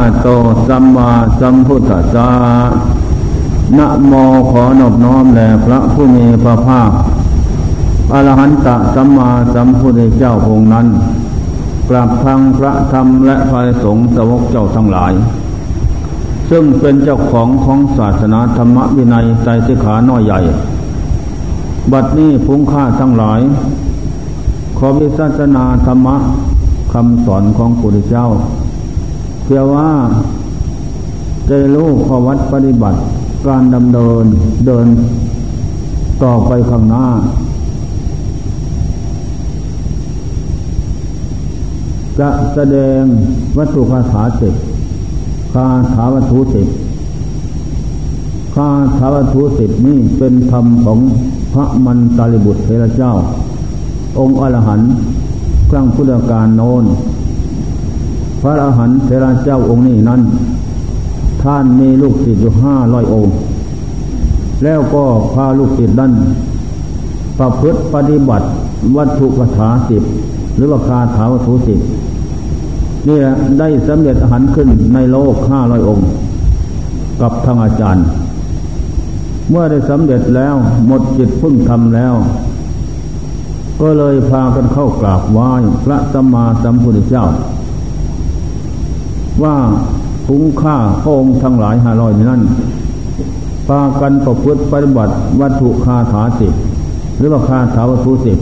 อะโตสัมมาสัมพุทธัสสะนะโมขอนอบน้อมแด่พระผู้มีพระภาคอรหันตสัมมาสัมพุทธเจ้าองค์นั้นกราบทางพระธรรมและพระสงฆ์สวกเจ้าทั้งหลาย ซึ่งเป็นเจ้าของของศาสนาธรรมวินัยใจสิขาน้อยใหญ่ บัดนี้พุ่งค่าทั้งหลาย ขอวิสัชนาธรรมะคำสอนของพระพุทธเจ้า เพื่อว่าจะรู้ข้อวัดปฏิบัติ การดำเนินเดินต่อไปข้างหน้า จะแสดงวัตถุคาถาสิบคาถาวัตถุสิบคาถาวัตถุสิบนี้เป็นธรรมของพระมันตาลิบุตรเทระเจ้า องค์อรหันต์ครั้งพุทธกาลโน้น พระอรหันต์เทระเจ้าองค์นี้นั้น ท่านมีลูกศิษย์อยู่ห้าร้อยองค์ แล้วก็พาลูกศิษย์นั้นประพฤติปฏิบัติวัตถุคาถาสิบหรือว่าคาถาวัตถุสิบนี่แหละได้สำเร็จอาหารขึ้นในโลกห้าร้อยองค์ กับทางอาจารย์ เมื่อได้สำเร็จแล้วหมดจิตพึ่งทำแล้ว ก็เลยพากันเข้ากราบไหว้พระสัมมาสัมพุทธเจ้า ว่าคุ้งค่าพระองค์ทั้งหลายห้าร้อยนั้นพากันประพฤติปฏิบัติวัตถุคาถาสิบหรือว่าคาถาวัตถุสิบ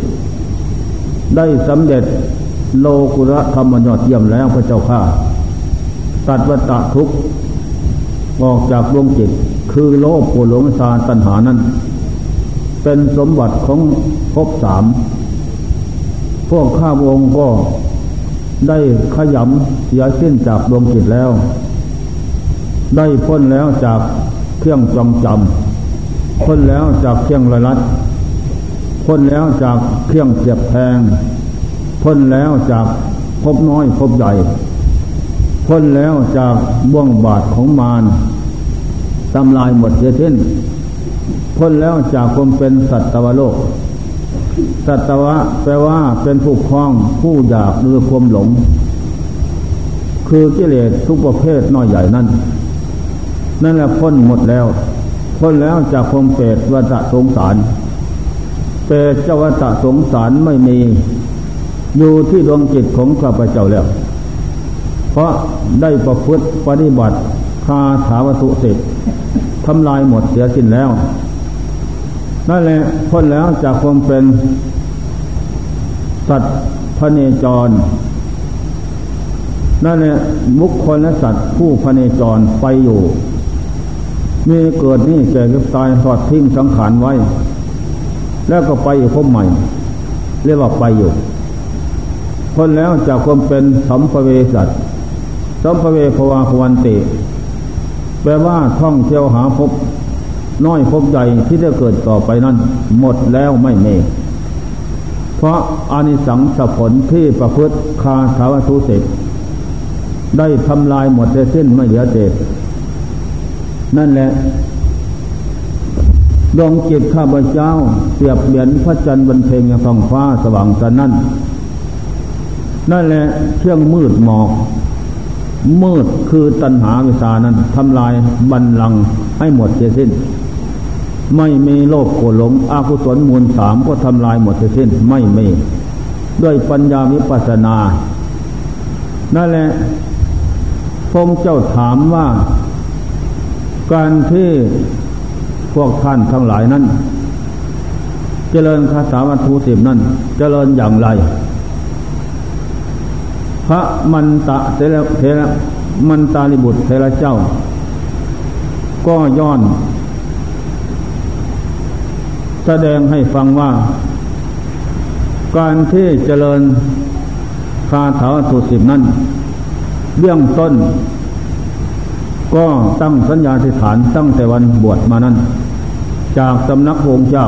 ได้สำเร็จโลกุระธรรมยอดเยี่ยมแล้วพระเจ้าข้าตัดวัตทุกออกจากดวงจิต คือโลภโกรหลงซาตัณหานั้น เป็นสมบัติของภพสามพวกข้าวงก็ ได้ขยำเสียสิ้นจากดวงจิตแล้ว ได้พ้นแล้วจากเครื่องจองจำพ้นแล้วจากเครื่องระลัดพ้นแล้วจากเครื่องเสียบแทง พ้นแล้วจากพบน้อยพบใหญ่ พ้นแล้วจากบ่วงบาทของมารทำลายหมดเสียสิ้น พ้นแล้วจากความเป็นสัตวโลก สัตวะแปลว่าเป็นผู้คล้องผู้อยากหรือความหลง คือกิเลสทุกประเภทน้อยใหญ่นั่น นั่นแหละพ้นหมดแล้ว พ้นแล้วจากความเปรตวัฏสงสาร เปรตเจ้าวัฏสงสารไม่มี อยู่ที่ดวงจิตของข้าพเจ้าแล้ว เพราะได้ประพฤติปฏิบัติคาถาวัตถุสิทธิ์ทำลายหมดเสียสิ้นแล้ว นั่นแหละพ้นแล้วจากความเป็นสัตว์พระเนจร นั่นแหละบุคคลและสัตว์ผู้พระเนจรไปอยู่ มีเกิดนี่แก่ก็ตายทอดทิ้งสังขารไว้ แล้วก็ไปอยู่พบใหม่ เรียกว่าไปอยู่พ้นแล้วจากความเป็นสัมภเวสัตสัมภเวภวาภวันติแปลว่าท่องเที่ยวหาพบ น้อยพบใหญ่ที่จะเกิดต่อไปนั้น หมดแล้วไม่เมเพราะอานิสังสผลที่ประพฤติคาถาวทุเสร็จได้ทำลายหมดเส้นไม่เหลือเศษนั่นแหละดวงจิตข้าพเจ้าเสียบเหรียญพระจันทร์บนเพลงฟองฟ้าสว่างสนั่นนั่นแหละเครื่องมืดหมอกมืดคือตัณหาวิสานั้นทำลายบันลังให้หมดเสียสิ้น ไม่มีโลภโกรหลงอากุศลมูลสามก็ทำลายหมดสิ้นไม่มีด้วยปัญญาวิปัสนา นั่นแหละพงเจ้าถามว่า การที่พวกท่านทั้งหลายนั้น เจริญคาถาวัตถุสิบนั้น เจริญอย่างไร พระมันตะเทระเทระมันตาลิบุตรเทระเจ้า ก็ย้อน แสดงให้ฟังว่า การที่เจริญคาถาสุสิบนั้นเบื้องต้น ก็ตั้งสัญญาธิฐานตั้งแต่วันบวชมานั้น จากสำนักองค์เจ้า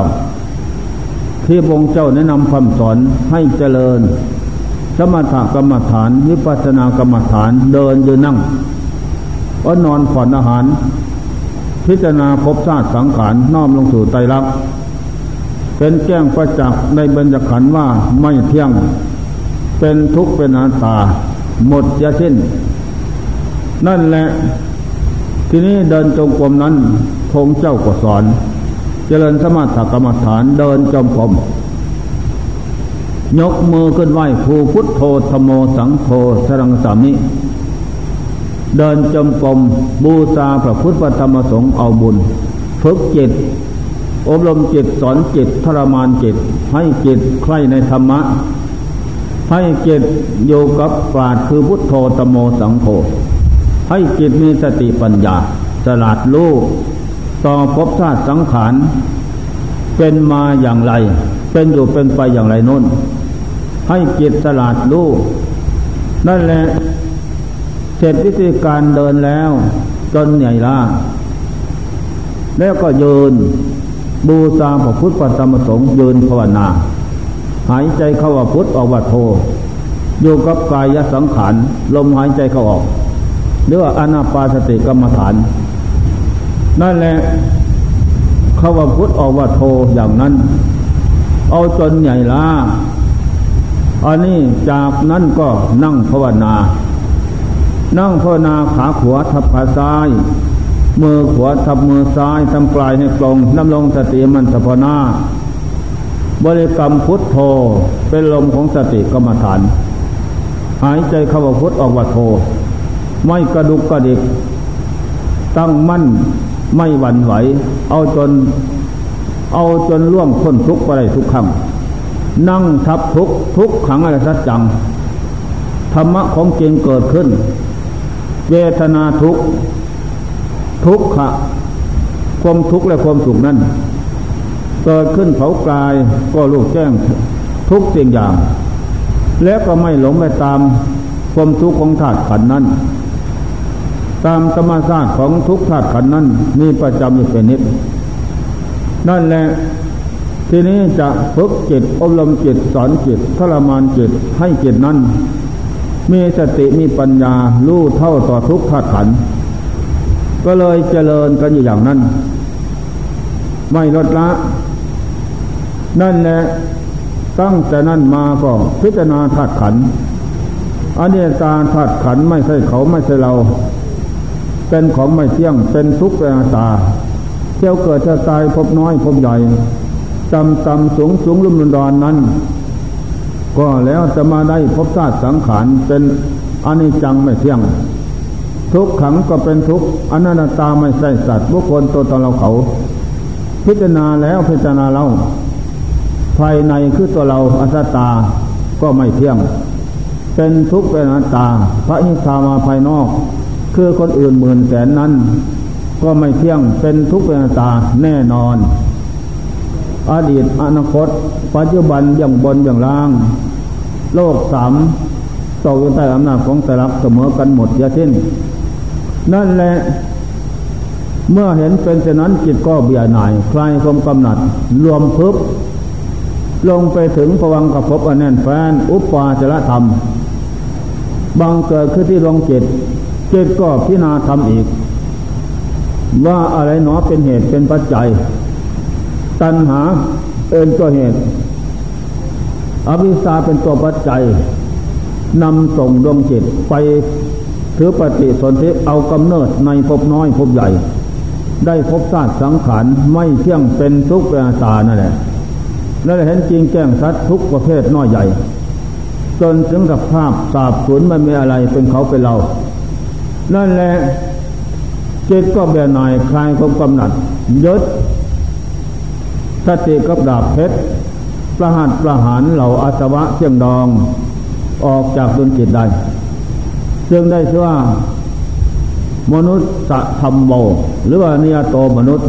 ที่องค์เจ้าแนะนำคำสอนให้เจริญ สมถกรรมฐานวิปัสสนากรรมฐานเดินยืนนั่งก็นอนผ่อนอาหาร พิจารณาพบชาติสังขารน้อมลงสู่ไตรลักษณ์ เป็นแจ้งประจักษ์ในบรรยขันว่าไม่เที่ยง เป็นทุกข์เป็นอนัตตา หมดยาสิ้น นั่นแหละ ทีนี้เดินจงกรมนั้นพงเจ้าก็สอน เจริญสมาธิกรรมฐานเดินจงกรมยกมือขึ้นไหวภูพุทโธธโมสังโฆสรังสามิเดินจมกรมบูชาพระพุทธธรรมสงฆ์เอาบุญ ฝึกจิต อบรมจิตสอนจิตทรมานจิต ให้จิตใคร่ในธรรมะ ให้จิตอยู่กับปราดคือพุทโธธโมสังโฆให้จิตมีสติปัญญาสลาดลูกต่อภพชาติสังขารเป็นมาอย่างไร เป็นอยู่เป็นไปอย่างไรน้น ให้จิตสลาดลูกนั่นแหละเสร็จวิธีการเดินแล้ว จนใหญ่ล่าแล้วก็ยืน บูชาพระพุทธธรรมสงฆ์ยืนภาวนา หายใจเข้าว่าพุทธออกว่าโทอยู่กับกายสังขารลมหายใจเข้าออกหรือว่าอนาปาสติกรรมฐาน นั่นแหละเข้าว่าพุทธออกว่าโทอย่างนั้น เอาจนใหญ่ล่าอันนี้จากนั้นก็นั่งภาวนา นั่งภาวนาขาขวาทับขาซ้าย มือขวาทับมือซ้ายทำปลายให้ตรงน้ำลงสติมันสะพนาบริกรรมพุทโธเป็นลมของสติกรรมฐาน หายใจเข้าพุทออกว่าโธไม่กระดุกกระดิก ตั้งมั่นไม่หวั่นไหว เอาจน เอาจนล่วงพ้นทุกข์ไปได้ทุกครั้งนั่งทับทุกทุกขังอะไรสัจจัง ธรรมะของจริงเกิดขึ้น เวทนาทุก ทุกขะความทุกข์และความสุขนั้นเกิดขึ้นเผากายก็ลูกแจ้งทุกสิ่งอย่าง แล้วก็ไม่หลงไปตามความทุกข์ของธาตุขันนั้น ตามธรรมชาติของทุกธาตุขันนั้นมีประจำอยู่เป็นนิดนั่นแหละทีนี้จะฝึกจิตอบรมจิตสอนจิตทรมานจิตให้จิตนั้น มีสติมีปัญญารู้เท่าต่อทุกธาตุขัน ก็เลยเจริญกันอยู่อย่างนั้น ไม่ลดละ นั่นแหละตั้งแต่นั้นมาก็พิจารณาธาตุขันอันนี้ตาธาตุขันไม่ใช่เขาไม่ใช่เรา เป็นของไม่เที่ยงเป็นทุกข์เป็นตาเที่ยวเกิดจะตายพบน้อยพบใหญ่ต่ำต่ำสูงสูงลุ่มดอนนั้น ก็แล้วจะมาได้พบชาติสังขารเป็นอนิจจังไม่เที่ยง ทุกขังก็เป็นทุกอนันตาไม่ใช่สัตว์บุคคลตัวตนเราเขา พิจารณาแล้วพิจารณาเราภายในคือตัวเราอัตตาก็ไม่เที่ยง เป็นทุกข์เป็นอนัตตา พระอิศามาภายนอก คือคนอื่นหมื่นแสนนั้น ก็ไม่เที่ยงเป็นทุกข์เป็นอนัตตาแน่นอน อดีตอนาคต ปัจจุบันอย่างบนอย่างล่าง โลกสามตกอยู่ใต้อำนาจของแต่ละเสมอกันหมดยาทิ้น นั่นแหละ เมื่อเห็นเป็นเช่นนั้นจิตก็เบี่ยหน่าย คลายความกำหนัด รวมพึบลงไปถึงพวังกับพบอันแน่นแฟนอุปปาจรธรรม บางเกิดขึ้นที่ลงจิตจิตก็พิจารณาทำอีก ว่าอะไรหนอเป็นเหตุเป็นปัจจัย ตัณหาเป็นตัวเหตุ อวิชชาเป็นตัวปัจจัยนำส่งดวงจิตไป ถือปฏิสนธิเอากำเนิดในภพน้อยภพใหญ่ ได้พบชาติสังขารไม่เที่ยงเป็นทุกข์เป็นตานั่นแหละแล้วเห็นจริงแจ้งชัดทุกประเภทน้อยใหญ่ จนถึงกับภาพสาบสูญไม่มีอะไรเป็นเขาเป็นเรา นั่นแหละจิตก็เบียนายคลายความกำหนัดยึดสติกับดาบเพชรประหารประหารเหล่าอาสวะเชียงดอง ออกจากดวงจิตได้ จึงได้ชื่อว่ามนุษย์สะธรรมโมหรือว่านิยโตมนุษย์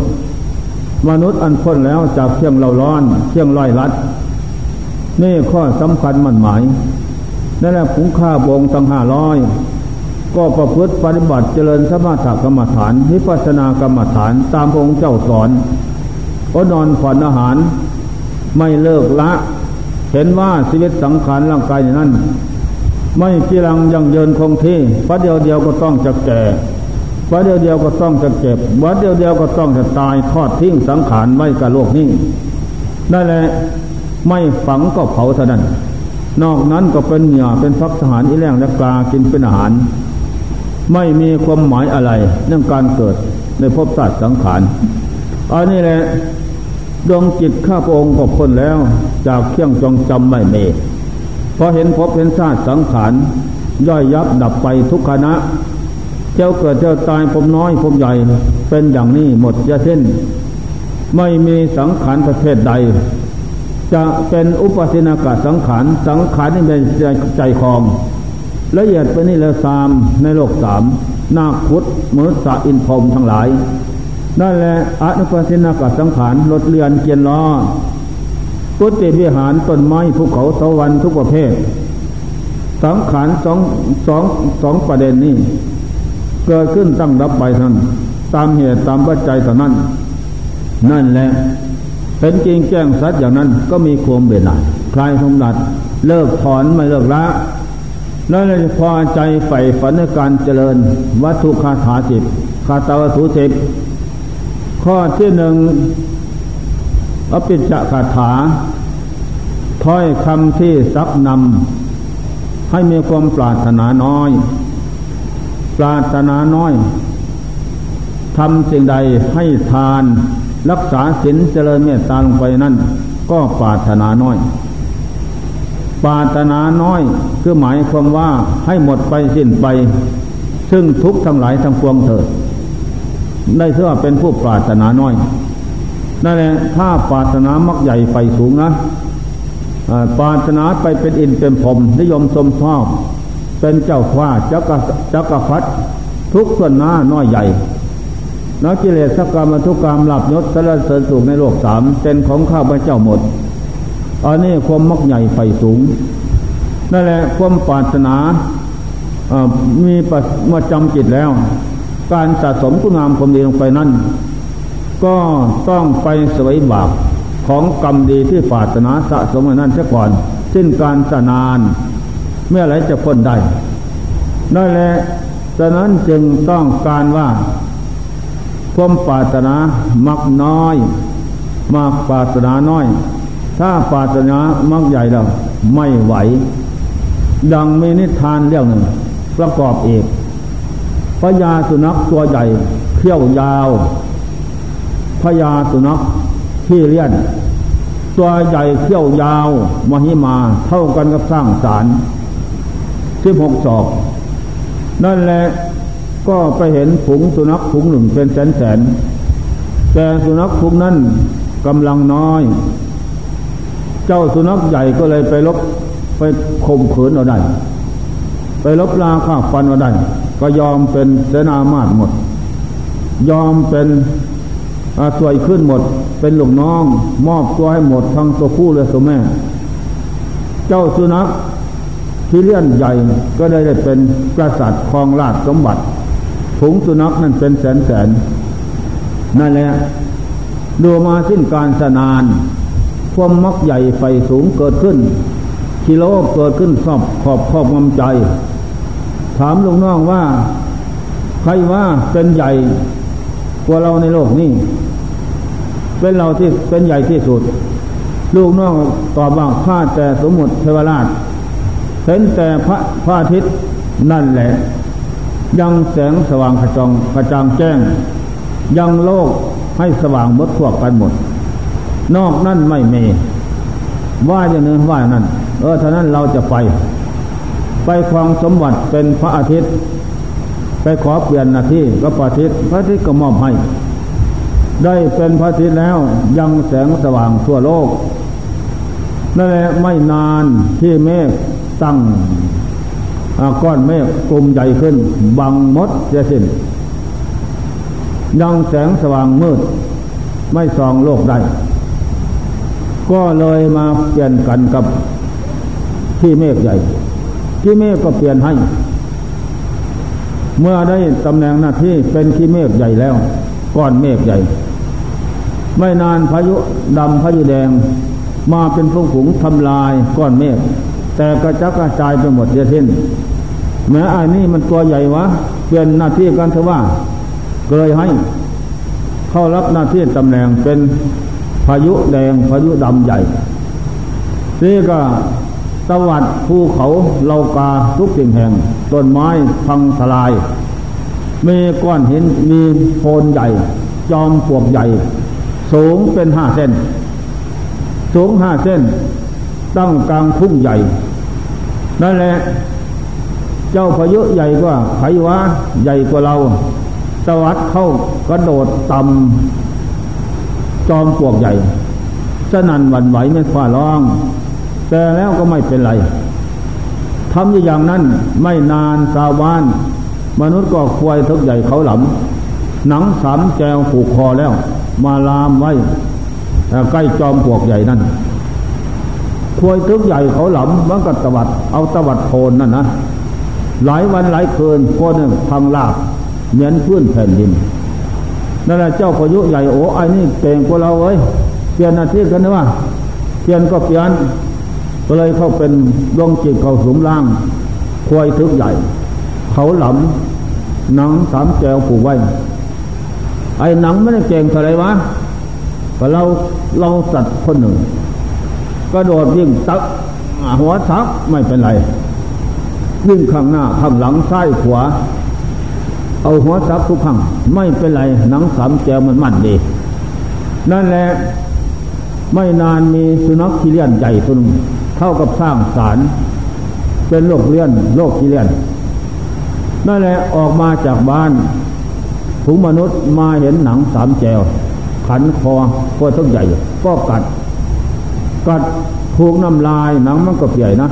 มนุษย์อันพ้นแล้วจากเชียงเราร้อนเชียงลอยลัด นี่ข้อสำคัญมั่นหมายนั่นแหละผงค่าบงตั้งห้าร้อยก็ประพฤติปฏิบัติเจริญสมาธิกรรมฐานนิพพานากรรมฐานตามองค์เจ้าสอนก็นอนผ่อนอาหาร ไม่เลิกละ เห็นว่าชีวิตสังขารร่างกายนั้น ไม่กีรังยังเยินคงที่ประเดียวเดียวก็ต้องจะแก่ประเดียวเดียวก็ต้องจะเจ็บประเดียวเดียวก็ต้องจะตายทอดทิ้งสังขารไว้กับโลกนี้นั่นแหละไม่ฝังก็เผาเท่านั้น นอกนั้นก็เป็นเหงื่อเป็นพักสหารอีแรงและกากินเป็นอาหาร ไม่มีความหมายอะไรเรื่องการเกิดในภพชาสติสังขารอันนี้แหละดวงจิตข้าพระองค์ก็พ้นแล้ว จากเครื่องจองจำไม่เม พอเห็นพบเห็นชาติสังขารย่อยยับดับไปทุกขณะเจ้าเกิดเจ้าตายผมน้อยผมใหญ่เป็นอย่างนี้หมดจะเส้น ไม่มีสังขารประเภทใด จะเป็นอุปสินากาสังขารสังขารที่เป็นใจคองละเอียดไปนี่ล้วสามในโลกสามนาคุดมือสะอินพรมทั้งหลายนั่นแหละอนุปสินากาสังขารรถเรือนเกียนล้อ กุฏิวิหารต้นไม้ภูเขาสวรรค์ทุกประเภท สังขารสองสองสองประเด็นนี้ เกิดขึ้นตั้งรับไปท่านตามเหตุตามปัจจัยเท่านั้น นั่นแหละ เป็นจริงแจ้งสัตว์อย่างนั้นก็มีความเบียดหน่ายคลายสมดัดเลิกถอนไม่เลิกละแล้วเราจะพอใจใฝ่ฝันในการเจริญ วัตถุคาถาสิบคาตาวัตถุสิบข้อที่หนึ่ง อภิจคาถา ถ้อยคำที่ซับนำให้มีความปรารถนาน้อย ปรารถนาน้อยทำสิ่งใดให้ทานรักษาศีลเจริญเมตตาลงไปนั่น ก็ปรารถนาน้อย ปรารถนาน้อยคือหมายความว่าให้หมดไปสิ้นไป ซึ่งทุกทั้งหลายทั้งปวงเถิดได้เชื่อเป็นผู้ปรารถนาน้อย นั่นแหละถ้าปารถนามักใหญ่ไปสูงนะปารถนาไปเป็นอินเป็นพรมนิยมสมชอบ เป็นเจ้าฟ้าเจ้ากจักรพรรดิทุกส่วนหน้าน้อยใหญ่นักกิเลสกรรมทุกกรรมหลับยศสารเสริญสุขในโลกสามเป็นของข้าพเจ้าหมดอันนี้ความมักใหญ่ไฟสูงนั่นแหละความปรารถนามีมาจำจิตแล้ว การสะสมคุณงามความดีลงไปนั้น ก็ต้องไปสวยบาปของกรรมดีที่ปรารถนาสะสมนั้นเสียก่อนสิ้นการสนาน เมื่อไรจะพ้นได้นั่นแหละฉะนั้นจึงต้องการว่าความปรารถนามักน้อยมากปรารถนาน้อย ถ้าปรารถนามักใหญ่แล้วไม่ไหว ดังมีนิทานเรื่องหนึ่ง ประกอบเอกพญาสุนัขตัวใหญ่เขี้ยวยาว พญาสุนัขที่เลี้ยน ตัวใหญ่เขี้ยวยาวมหิมาเท่ากันกับสร้างสารสิบหกศอก นั่นแหละก็ไปเห็นผงสุนัขผงหนึ่งเป็นแสนแสนแต่สุนัขผงนั้นกำลังน้อย เจ้าสุนัขใหญ่ก็เลยไปลบไปข่มขืนเอาได้ ไปลบลาข้าฟันเอาได้ ก็ยอมเป็นเสนามาตหมด ยอมเป็น สวยขึ้นหมด เป็นลวงน้อง มอบตัวให้หมดทั้งตัวผู้และตัวแม่ เจ้าสุนัขที่เลื่อนใหญ่ก็ได้ได้เป็นกษัตริย์ครองราชสมบัติผงสุนัขนั่นเป็นแสนแสนนั่นแหละดูมาสิ้นการสนานความมักใหญ่ไฟสูงเกิดขึ้นกิโลเกิดขึ้นสอบขอบขอบงำใจ ถามลุงน้องว่า ใครว่าเป็นใหญ่ กว่าเราในโลกนี้เป็นเราที่เป็นใหญ่ที่สุด ลูกน้องตอบว่าข้าแต่สมมติเทวราชเห็นแต่พระพระอาทิตย์นั่นแหละ ยังแสงสว่างกระจองกระจางแจ้ง ยังโลกให้สว่างมดพวกกันหมด นอกนั่นไม่มีว่าอย่างนี้ว่านั้นเออท่านั้นเราจะไป ไปครองสมบัติเป็นพระอาทิตย์ ไปขอเปลี่ยนหน้าที่ก็พระอาทิตย์พระอาทิตย์ก็มอบให้ ได้เป็นพระอาทิตย์แล้วยังแสงสว่างทั่วโลกนั่นแหละไม่นานที่เมฆตั้งก้อนเมฆกลมใหญ่ขึ้น บังมดเสียสิ้นยังแสงสว่างมืด ไม่ส่องโลกได้ ก็เลยมาเปลี่ยนกันกับที่เมฆใหญ่ ที่เมฆก็เปลี่ยนให้ เมื่อได้ตำแหน่งหน้าที่เป็นที่เมฆใหญ่แล้ว ก้อนเมฆใหญ่ ไม่นานพายุดำพายุแดง มาเป็นฟุ้งผงทำลายก้อนเมฆแต่กระจักกระจายไปหมดเสียสิ้นแม้อันนี้มันตัวใหญ่วะเปลี่ยนหน้าที่กันเถอะว่าเคยให้ เข้ารับหน้าที่ตำแหน่งเป็นพายุแดงพายุดำใหญ่นี่ก็ตวัสดภูเขาเลากาทุกสิ่งแห่ง ต้นไม้พังทลาย มีก้อนหินมีโพนใหญ่ จอมปวกใหญ่ สูงเป็นห้าเส้น สูงห้าเส้น ตั้งกลางทุ่งใหญ่ นั่นแหละ เจ้าพายุใหญ่กว่าไขวะใหญ่กว่าเราตวัดเข้ากระโดดต่ำจอมปวกใหญ่สนั่นหวั่นไหวไม่ฟ้าร้อง แต่แล้วก็ไม่เป็นไร ทำอย่างนั้นไม่นานสาวบ้าน มนุษย์ก็ควายทุกใหญ่เขาหลำหนังสามแจวผูกคอแล้ว มาลามไว้ใกล้จอมปวกใหญ่นั่นควายทุกใหญ่เขาหลำมันก็ตวัด เอาตวัดโทนนั่นนะหลายวันหลายคืนก็นี่ยพังลาบเหมือนพื้นแผ่นดินนั่นแหละเจ้าพายุใหญ่โอ้ไอ้นี่เก่งกว่าเราเอ้ยเปลี่ยนหน้าที่กันนะว่าเปลี่ยนก็เปลี่ยน ก็เลยเข้าเป็นดวงจิตเขาสูงล่างควายทึกใหญ่ เขาหลำหนังสามแจวผูกไว้ ไอ้หนังไม่ได้เก่งเท่าไรวะแต่เราเราสัตว์คนหนึ่งกระโดดยิ่งตักหัวทักไม่เป็นไรวิ่งข้างหน้าข้างหลังซ้ายขวา เอาหัวซับทุกครั้งไม่เป็นไรหนังสามแจวมันมั่นดี นั่นแหละไม่นานมีสุนัขที่เลี้ยนใหญ่ตัวนึง เท่ากับสร้างสารเป็นโรคเลี้ยนโรคที่เลี้ยนนั่นแหละออกมาจากบ้านถุงมนุษย์มาเห็นหนังสามแจว ขันคอก็ทุกใหญ่ ก็กัด กัดถูกน้ำลายหนังมันก็เปียนะ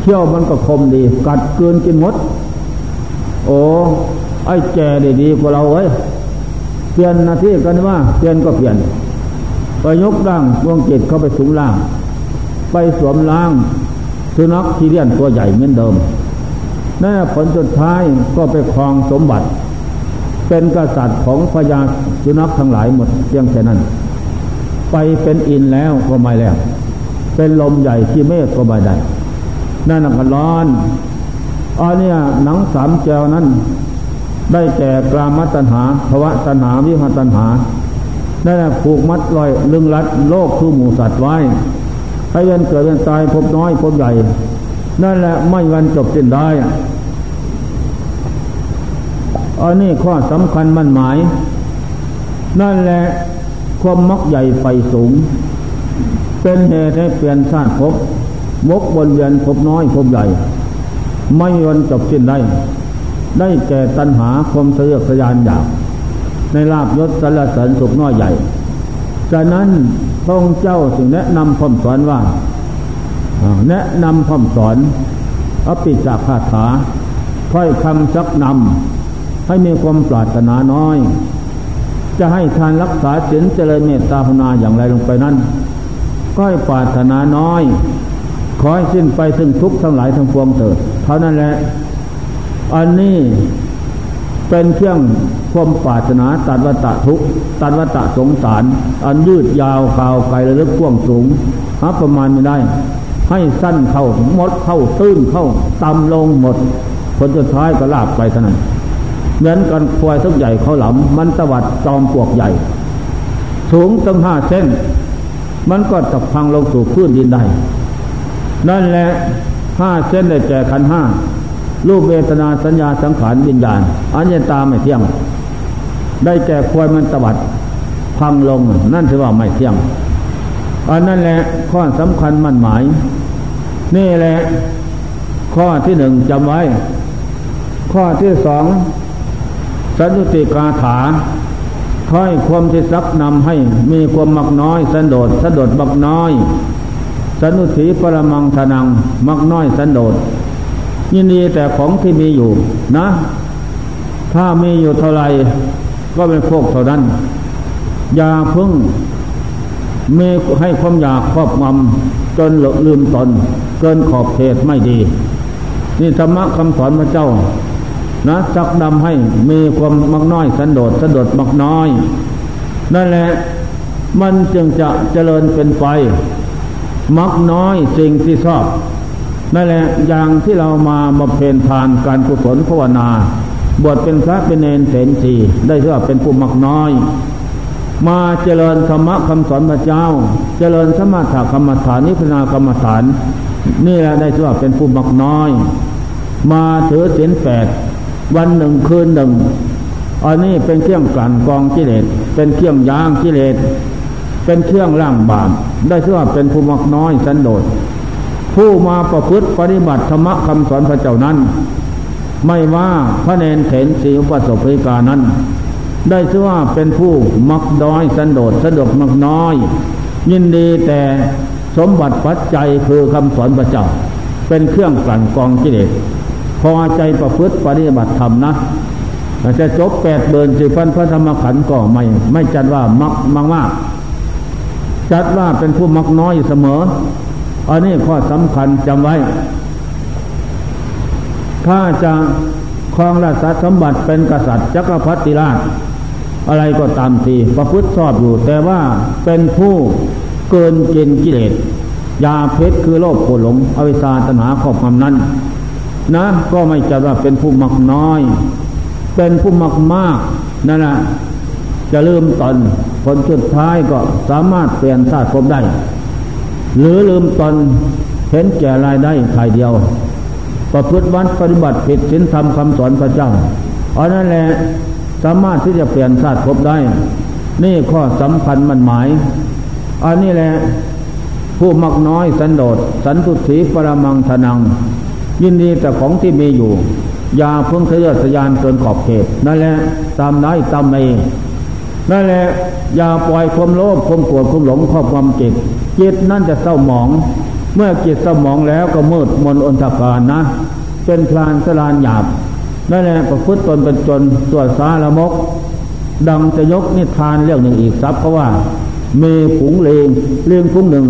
เขี้ยวมันก็คมดี กัดเกินกินหมด โอ้ไอ้แก่ดีดีกว่าเราเอ้ยเปลี่ยนนาทีกันว่าเปลี่ยนก็เปลี่ยนไปยกร่างดวงจิตเข้าไปสูงล่าง ไปสวมล่างสุนัขที่เลี้ยนตัวใหญ่เหมือนเดิมนั่นผลสุดท้ายก็ไปครองสมบัติ เป็นกษัตริย์ของพญาสุนัขทั้งหลายหมดเพียงแค่นั้น ไปเป็นอินแล้วก็ไม่แล้ว เป็นลมใหญ่ที่เมฆก็ไม่ได้นั่นก็ร้อนอันนี้หนังสามแจวนั้น ได้แก่กลามัตัญหาภวะตัญหาวิหตัญหานั่นแหละผูกมัดลอยลึงรัดโลกคือหมูสัตว์ไว้ ให้เวียนเกิดเวียนตายพบน้อยพบใหญ่ นั่นแหละไม่วันจบสิ้นได้อันนี้ข้อสำคัญมั่นหมาย นั่นแหละความมักใหญ่ไฟสูง เป็นเหตุให้เปลี่ยนชาติภพวกวนเวียนพบน้อยพบใหญ่ ไม่วันจบสิ้นได้ ได้แก่ตัณหาความเสือกสยานอยาก ในลาบยศสารเสริญสุขน้อยใหญ่ ฉะนั้นพระองค์เจ้าจึงแนะนำคำสอนว่าแนะนำคำสอนอปิจากคาถาค่อยคำสักนำให้มีความปรารถนาน้อย จะให้ทานรักษาศีลเจริญเมตตาภาวนาอย่างไรลงไปนั้นก็ให้ปรารถนาน้อย ขอให้สิ้นไปซึ่งทุกข์ทั้งหลายทั้งปวงเถิดเท่านั้นแหละ อันนี้ เป็นเครื่องความปรารถนาตัดวัตทุกตัดวัตสงสาร อันยืดยาวข่าวไกลระลึกกว้างสูงหาประมาณไม่ได้ ให้สั้นเข้าหมดเข้าตื้นเข้าต่ำลงหมดผลสุดท้ายก็ลาบไปเท่านั้นเหมือนกันควายทุกใหญ่เขาหลำมันตวัดจอมปวกใหญ่ สูงตั้งห้าเส้น มันก็ตกพังลงสู่พื้นดินได้ นั่นแหละห้าเส้นได้แก่ขันห้า รูปเวทนาสัญญาสังขารวิญญาณอันยตาไม่เที่ยง ได้แก่ควายมันตบัดพังลงนั่นถือว่าไม่เที่ยง อันนั่นแหละข้อสำคัญมั่นหมาย นี่แหละ ข้อที่หนึ่งจำไว้ ข้อที่สองสันติกาถาถ้อยความที่ซักนำให้มีความมักน้อยสันโดษสันโดษมักน้อย สันุสีปรมังทนังมักน้อยสันโดษ ยินดีแต่ของที่มีอยู่นะ ถ้ามีอยู่เท่าไรก็เป็นพวกเท่านั้น อย่าพึ่งมีให้ความอยากครอบงำจนหลลืมตน เกินขอบเขตไม่ดี นี่ธรรมะคำสอนพระเจ้า นะสักดำให้มีความมักน้อยสันโดษสันโดษมักน้อย นั่นแหละ มันจึงจะเจริญเป็นไฟมักน้อยสิ่งที่ชอบ นั่นแหละอย่างที่เรามามาเพนทานการกุศลภาวนาบวชเป็นพระเป็นเนนเถนสีได้ชื่อว่าเป็นผู้มักน้อย มาเจริญธรรมะคำสอนพระเจ้า เจริญสมถะกรรมฐานนิพพานกรรมฐาน นี่แหละได้ชื่อว่าเป็นผู้มักน้อย มาถือศีลแปดวันหนึ่งคืนหนึ่งอันนี้เป็นเครื่องกลั่นกองกิเลสเป็นเครื่องยางกิเลสเป็นเครื่องล่างบาปได้ชื่อว่าเป็นภูมิน้อยสันโดษ ผู้มาประพฤติปฏิบัติธรรมคำสอนพระเจ้านั้น ไม่ว่าพระเนนเถนสีอุปสมบริกานั้น ได้ชื่อว่าเป็นผู้มักน้อยสันโดษสะดวกมักน้อย ยินดีแต่สมบัติปัจจัยคือคำสอนพระเจ้า เป็นเครื่องกลั่นกองกิเลสพอใจประพฤติปฏิบัติธรรมนะจะจบแปดเบินสิพันพระธรรมขันธ์ก็ไม่ ไม่จัดว่ามักมากมากจัดว่าเป็นผู้มักน้อยเสมอ อันนี้ข้อสำคัญจำไว้ ถ้าจะครองราชสมบัติเป็นกษัตริย์จักรพรรดิราช อะไรก็ตามทีประพฤติชอบอยู่ แต่ว่าเป็นผู้เกินเกณฑ์กิเลสยาเพชรคือโลภโกรหลงอวิชชาตนาครอบงำนั้น นะ ก็ไม่จะว่าเป็นผู้มักน้อย เป็นผู้มักมากนั่นแหละจะลืมตนผลสุดท้ายก็สามารถเปลี่ยนชาติภพได้ หรือลืมตนเห็นแก่รายได้ถ่ายเดียว ประพฤติวัดปฏิบัติผิดศีลธรรมคำสอนพระเจ้าอันนั้นแหละสามารถที่จะเปลี่ยนชาติภพได้ นี่ข้อสำคัญมันหมาย อันนี้แหละผู้มักน้อยสันโดษสันตุสีปรมังทนัง ยินดีแต่ของที่มีอยู่ อย่าเพิ่งทะเยอทะยานเกินขอบเขต นั่นแหละตามได้ตามไม่ นั่นแหละอย่าปล่อยความโลภความโกรธความหลงครอบความจิตจิตนั่นจะเศร้าหมอง เมื่อจิตเศร้าหมองแล้วก็มืดมนอนทการนะ เป็นพลานสลานหยาบนั่นแหละประพฤติตนเป็นจนตรวจสาละมก ดังจะยกนิทานเรื่องหนึ่งอีกซับเพราะว่า เมีผงเลงเลงผงหนึ่ง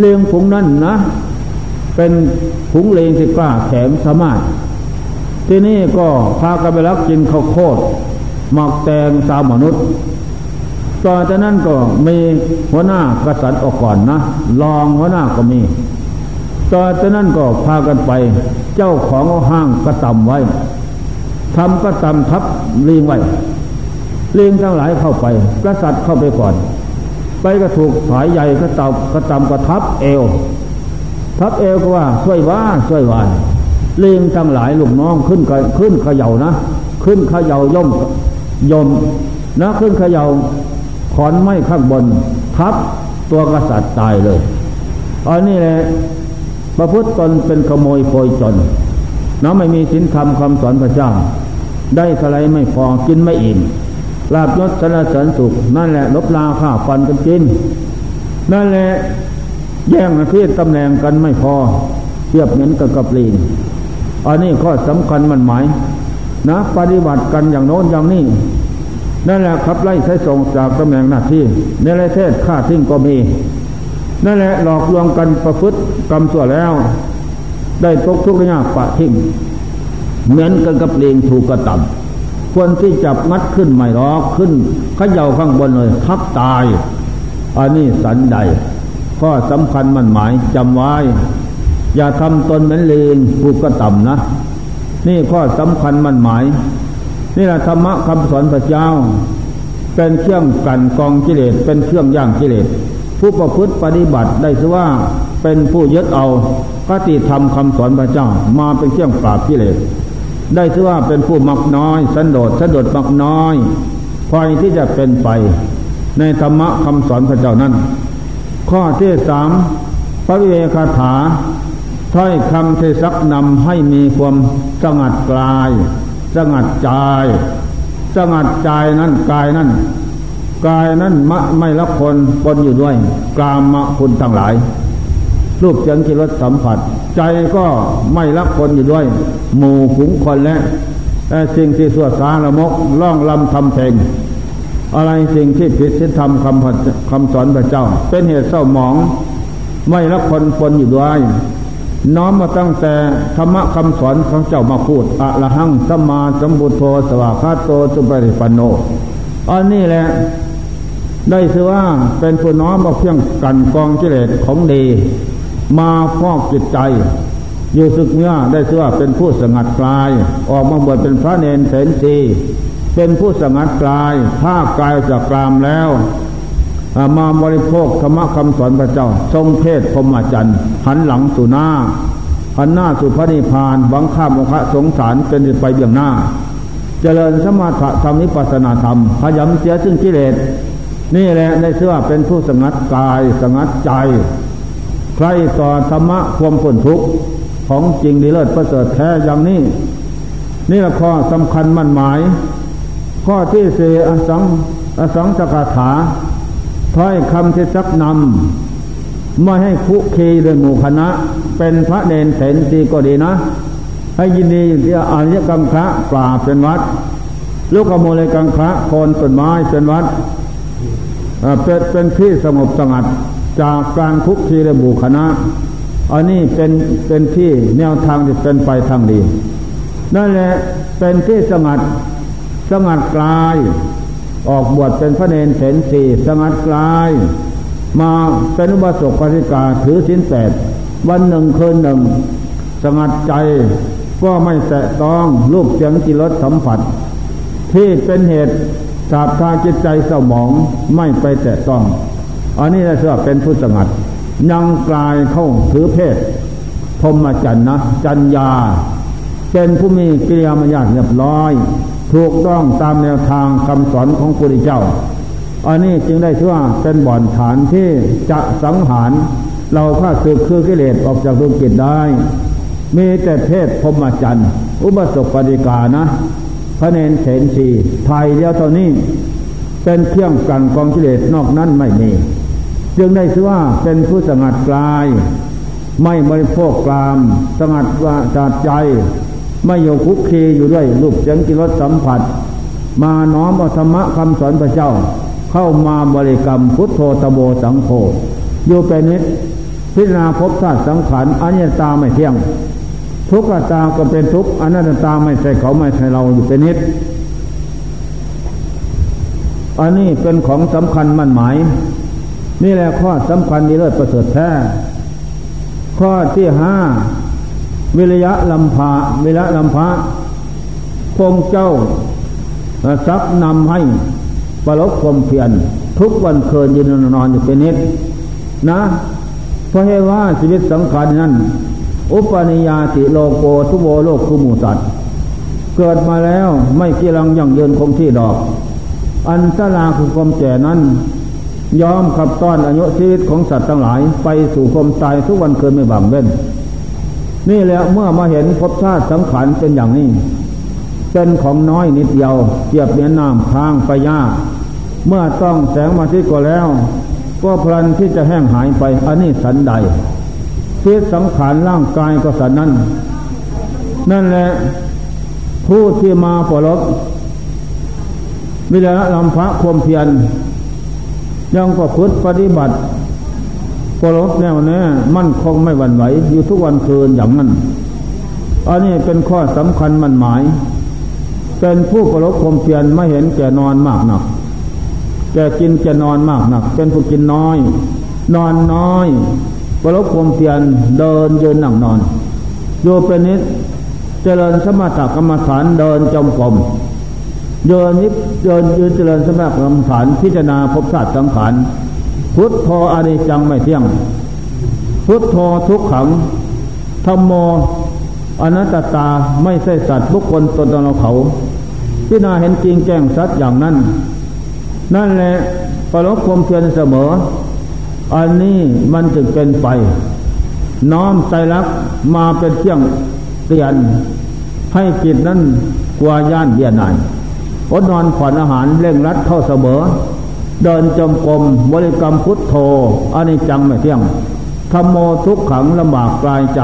เลงผงนั่นนะ เป็นผงเลงที่กล้าแข็งสามารถ ที่นี่ก็พากันไปรักกินข้าวโคตร หมักแตงสาวมนุษย์ ต่อจากนั้นก็มีหัวหน้ากษัตริย์ออกก่อนนะรองหัวหน้าก็มี ต่อจากนั้นก็พากันไป เจ้าของห้างกระตำไว้ทำกระตำทับลิงไว้ลิงทั้งหลายเข้าไป กษัตริย์เข้าไปก่อน ไปก็ถูกสายใหญ่กระตำกระตำก็ทับเอว ทับเอวก็ว่าช่วยว่าช่วยว่าลิงทั้งหลายลูกน้องขึ้นขึ้นเขย่านะ ขึ้นเขย่าย่อม ยมนะขึ้นเขยา่าขอนไม้ข้างบนทับตัวกษัตริย์ตายเลย อันนี้แหละประพฤติตนเป็นขโมยโพยจนนะไม่มีสินธรรมคำสอนพระเจ้า ได้สไลไม่พอกินไม่อิ่มลาบยศสนเสริญสุข นั่นแหละลบลาข้าฟันกันกิน นั่นแหละแย่งอาชีพตำแหน่งกันไม่พอเทียบเหมือนกับกระปลีนอันนี้ข้อสำคัญมันหมาย นะ ปฏิบัติกันอย่างโน้นอย่างนี้นั่นแหละขับไล่ใช้ส่งจากตำแหน่งหน้าที่ในประเทศฆ่าทิ้งก็มี นั่นแหละหลอกลวงกันประพฤติกรรมสั่วแล้ว ได้ตกทุกข์ยากปะทิ้งเหมือนกันกับเลงถูกกระตับคนที่จับงัดขึ้นไม่รอกขึ้นขย่าข้างบนเลยทับตายอันนี้สันใดข้อสำคัญมันหมายจำไว้ อย่าทำตนเหมือนเลงถูกกระต่ำนะ นี่ข้อสำคัญมันหมาย นี่แหละธรรมะคำสอนพระเจ้า เป็นเครื่องกันกองกิเลสเป็นเครื่องย่างกิเลสผู้ประพฤติปฏิบัติได้สว่าเป็นผู้ยึดเอากติธรรมคำสอนพระเจ้า มาเป็นเครื่องปราบกิเลสได้ชื่อว่าเป็นผู้มักน้อย สันโดษสันโดษมักน้อยพอยที่จะเป็นไป ในธรรมะคำสอนพระเจ้านั้น ข้อที่สามพระวิเวคาถา ถ้อยคำที่ซักนำให้มีความสงัดกาย สงัดใจสงัดใจนั่นกายนั่นกายนั้นมะไม่ละคนปนอยู่ด้วยกามมะคุณทั้งหลาย รูปเสียงที่รสสัมผัส ใจก็ไม่ละคนอยู่ด้วย หมู่ผงคนและแต่สิ่งที่สวดสาละมกล่องลำทำเพลงอะไรสิ่งที่ผิดศีลธรรมคำคำสอนพระเจ้า เป็นเหตุเศร้าหมอง ไม่ละคนปนอยู่ด้วย น้อมมาตั้งแต่ธรรมะคำสอนของเจ้ามาพูดอะละหังสัมมาสัมพุทโธสวากาโตสุปริปันโน อันนี้แหละ ได้สือว่าเป็นผู้น้อมมาเพียงกันกองกิเลสของดี มาฟอกจิตใจ อยู่สึกเนื้อได้สือว่าเป็นผู้สงัดกลาย ออกมาบวชเป็นพระเนนเสนสีเป็นผู้สงัดกลาย ถ้ากายจากกรามแล้ว มาบริโภคธรรมคำสอนพระเจ้า ทรงเทศพรมจันทร์หันหลังสู่หน้าอันหน้าสุภนิพานหวังข้ามโมฆะสงสารเป็นไปเบื้องหน้า เจริญสมาธิธรรมนิปัสนาธรรมพยำเสียซึ่งกิเลสนี่แหละในเสื้อเป็นผู้สงัดกายสงัดใจ ใครต่อธรรมะความผลทุกข์ของจริงดีเลิศประเสริฐแท้อย่างนี้ นี่ละข้อสำคัญมั่นหมาย ข้อที่สี่อสังอสังสกถา ถ้อยคำที่ซักนำไม่ให้คุคีด้วยหมู่คณะ เป็นพระเนนเสนสีก็ดีนะ ให้ยินดีที่อารยกรรมพระป่าเป็นวัด ลูกขโมยกังพระโคนต้นไม้เป็นวัดเป็นเป็นที่สงบสงัดจากการคุกคีและบุคณะ อันนี้เป็นเป็นที่แนวทางที่เป็นไปทางดี นั่นแหละเป็นที่สงัดสงัดกลาย ออกบวชเป็นพระเนนเสนสีสงัดกลาย มาเป็นอุบาสกปฏิกาถือสินแปดวันหนึ่งคืนหนึ่ง สงัดใจก็ไม่แตะต้องรูปเสียงจิรสสัมผัส ที่เป็นเหตุสาบทาจิตใจเศร้าหมองไม่ไปแตะต้อง อันนี้นะเสือเป็นผู้สงัด ยังกลายเข้าถือเพศพรมจันนะ จัญญา เป็นผู้มีกิริยามารยาทเรียบร้อย ถูกต้องตามแนวทางคำสอนของพระพุทธเจ้า อันนี้จึงได้ชื่อว่าเป็นบ่อนฐานที่จะสังหาร เราข้าศึกคือกิเลสออกจากดวงจิตได้ มีแต่เพศพรมจันทร์อุบสกปฏิกานะ พระเนนเสนสีไทยเดียวเท่านี้ เป็นเครื่องกันกองกิเลสนอกนั้นไม่มีจึงได้ชื่อว่าเป็นผู้สงัดกลาย ไม่บริโภคกลาม สงัดว่าจัดใจ ไม่โยคุกคีอยู่ด้วยรูปเสียงกิรสสัมผัส มาน้อมอธรรมะคำสอนพระเจ้า เข้ามาบริกรรมพุทโธตโบสังโฆอยู่เป็นนิดพิจารณาพบธาตุสังขารอัญญตาไม่เที่ยง ทุกขตาก็เป็นทุกอนัตตาไม่ใช่เขาไม่ใช่เราอยู่เป็นนิดอันนี้เป็นของสำคัญมั่นหมาย นี่แหละข้อสำคัญดีเลิศประเสริฐแท้ข้อที่ห้า วิริยะลำพาวิระลำพาพงเจ้าซักนำให้ประลบความเพียรทุกวันเคินยืนนอนอยู่เป็นนิดนะเพราะเหตุว่าชีวิตสังขารนั้น อุปนิยาติโลโกทุโวโลกคุมูสัตเกิดมาแล้วไม่กีรังยั่งยืนคงที่ดอก อันตลาคือความแก่นั้น ยอมขับต้อนอายุชีวิตของสัตว์ทั้งหลาย ไปสู่ความตายทุกวันเกินไม่บังเว้น นี่แหละเมื่อมาเห็นภพชาติสังขารเป็นอย่างนี้ เป็นของน้อยนิดเดียวเทียบเหมือนน้ำค้างไปยากเมื่อต้องแสงมาที่ก็แล้ว ก็พลันที่จะแห้งหายไปอันนี้สันใดชีวิตสังขารร่างกายก็สันนั้น นั่นแหละผู้ที่มาปลบวิลาลำพระความเพียรยังประพฤติปฏิบัติ ปลบแน่วแน่มั่นคงไม่หวั่นไหว อยู่ทุกวันคืนอย่างนั้นอันนี้เป็นข้อสำคัญมันหมาย เป็นผู้ประลบความเพียรไม่เห็นแก่นอนมากหนักแก่กินแก่นอนมากหนัก เป็นผู้กินน้อย นอนน้อยปลบความเพียรเดินยืนนั่งนอนโยเป็นนิดเจริญสมถกรรมฐานเดินจมกรมเดินนิดเดินยืนเจริญสมถกรรมฐานพิจารณาภพชาติสังขาร พุทโธอริจังไม่เที่ยง พุทโธทุกขังธรรมโมอนัตตาไม่ใช่สัตว์บุคคลตนตนเราเขาที่นาเห็นจริงแจ้งสัตว์อย่างนั้น นั่นแหละประลบความเพียรเสมอ อันนี้มันจึงเป็นไป น้อมใจรักมาเป็นเที่ยงเตียนให้จิตนั้นกว่าย่านเบียนายอดนอนผ่อนอาหารเร่งรัดเข้าเสมอ เดินจมกรมบริกรรมพุทโธอันนี้จังไม่เที่ยงธรรมโมทุกขังลำบากกลายใจ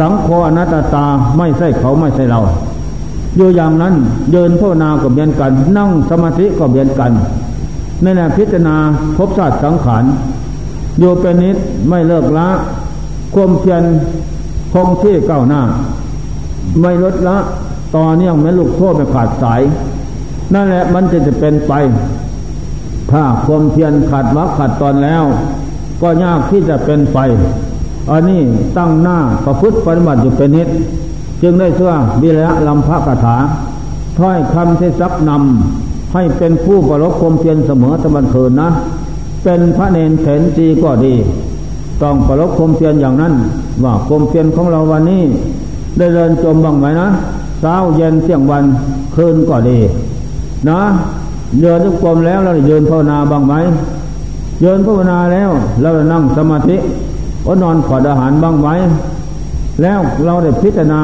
สังโฆอนัตตาไม่ใช่เขาไม่ใช่เราอยู่อย่างนั้นเดินภาวนาก็เบียนกัน นั่งสมาธิก็เบียนกันในแนวพิจารณาพบชาติสังขารโยเป็นนิดไม่เลิกละความเพียรคงที่ก้าวหน้า ไม่ลดละต่อเนื่องไม่ลูกโทษไม่ขาดสาย นั่นแหละมันจะจะเป็นไป ถ้าความเพียรขาดวักขาดตอนแล้ว ก็ยากที่จะเป็นไป อันนี้ตั้งหน้าประพฤติปฏิบัติอยู่เป็นนิด จึงได้เชื่อวิระลำพระคาถา ถ้อยคำที่ซักนำให้เป็นผู้ประลบความเพียรเสมอตะบันเทินนะ เป็นพระเนนเถนจีก็ดี ต้องประลบคมเพียนอย่างนั้น ว่าคมเพียนของเราวันนี้ ได้เดินจมบ้างไหมนะเช้าเย็นเที่ยงวันคืนก็ดี นะ เดินทุกกลมแล้วเราเดินภาวนาบ้างไหมเดินภาวนาแล้วเรานั่งสมาธิก็นอนขอดอาหารบ้างไหมแล้วเราได้พิจารณา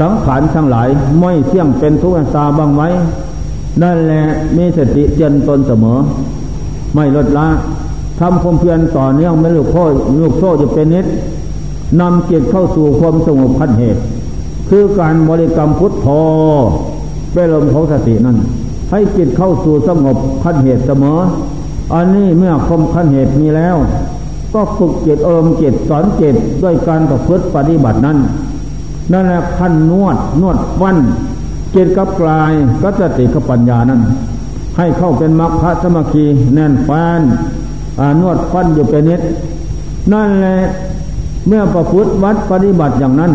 สังขารทั้งหลายไม่เที่ยงเป็นทุกข์ตาบ้างไหมนั่นแหละมีสติเจนตนเสมอ ไม่ลดละทำความเพียรต่อเนื่องไม่ลูกโซ่ลูกโซ่จะเป็นนิดนำจิตเข้าสู่ความสงบพันเหตุ คือการบริกรรมพุทโธเป็นลมของสตินั้น ให้จิตเข้าสู่สงบพันเหตุเสมอ อันนี้เมื่อคมขั้นเหตุมีแล้ว ก็ฝึกจิตอารมณ์จิตสอนจิตด้วยการประพฤติปฏิบัตินั้นนั่นแหละขั้นนวดนวดฟันจิตกับกลายก็จะติกับปัญญานั้น ให้เข้าเป็นมรรคสมาคีแน่นแฟนนวดฟันอยู่เป็นนิดนั่นแหละเมื่อประพฤติวัดปฏิบัติอย่างนั้น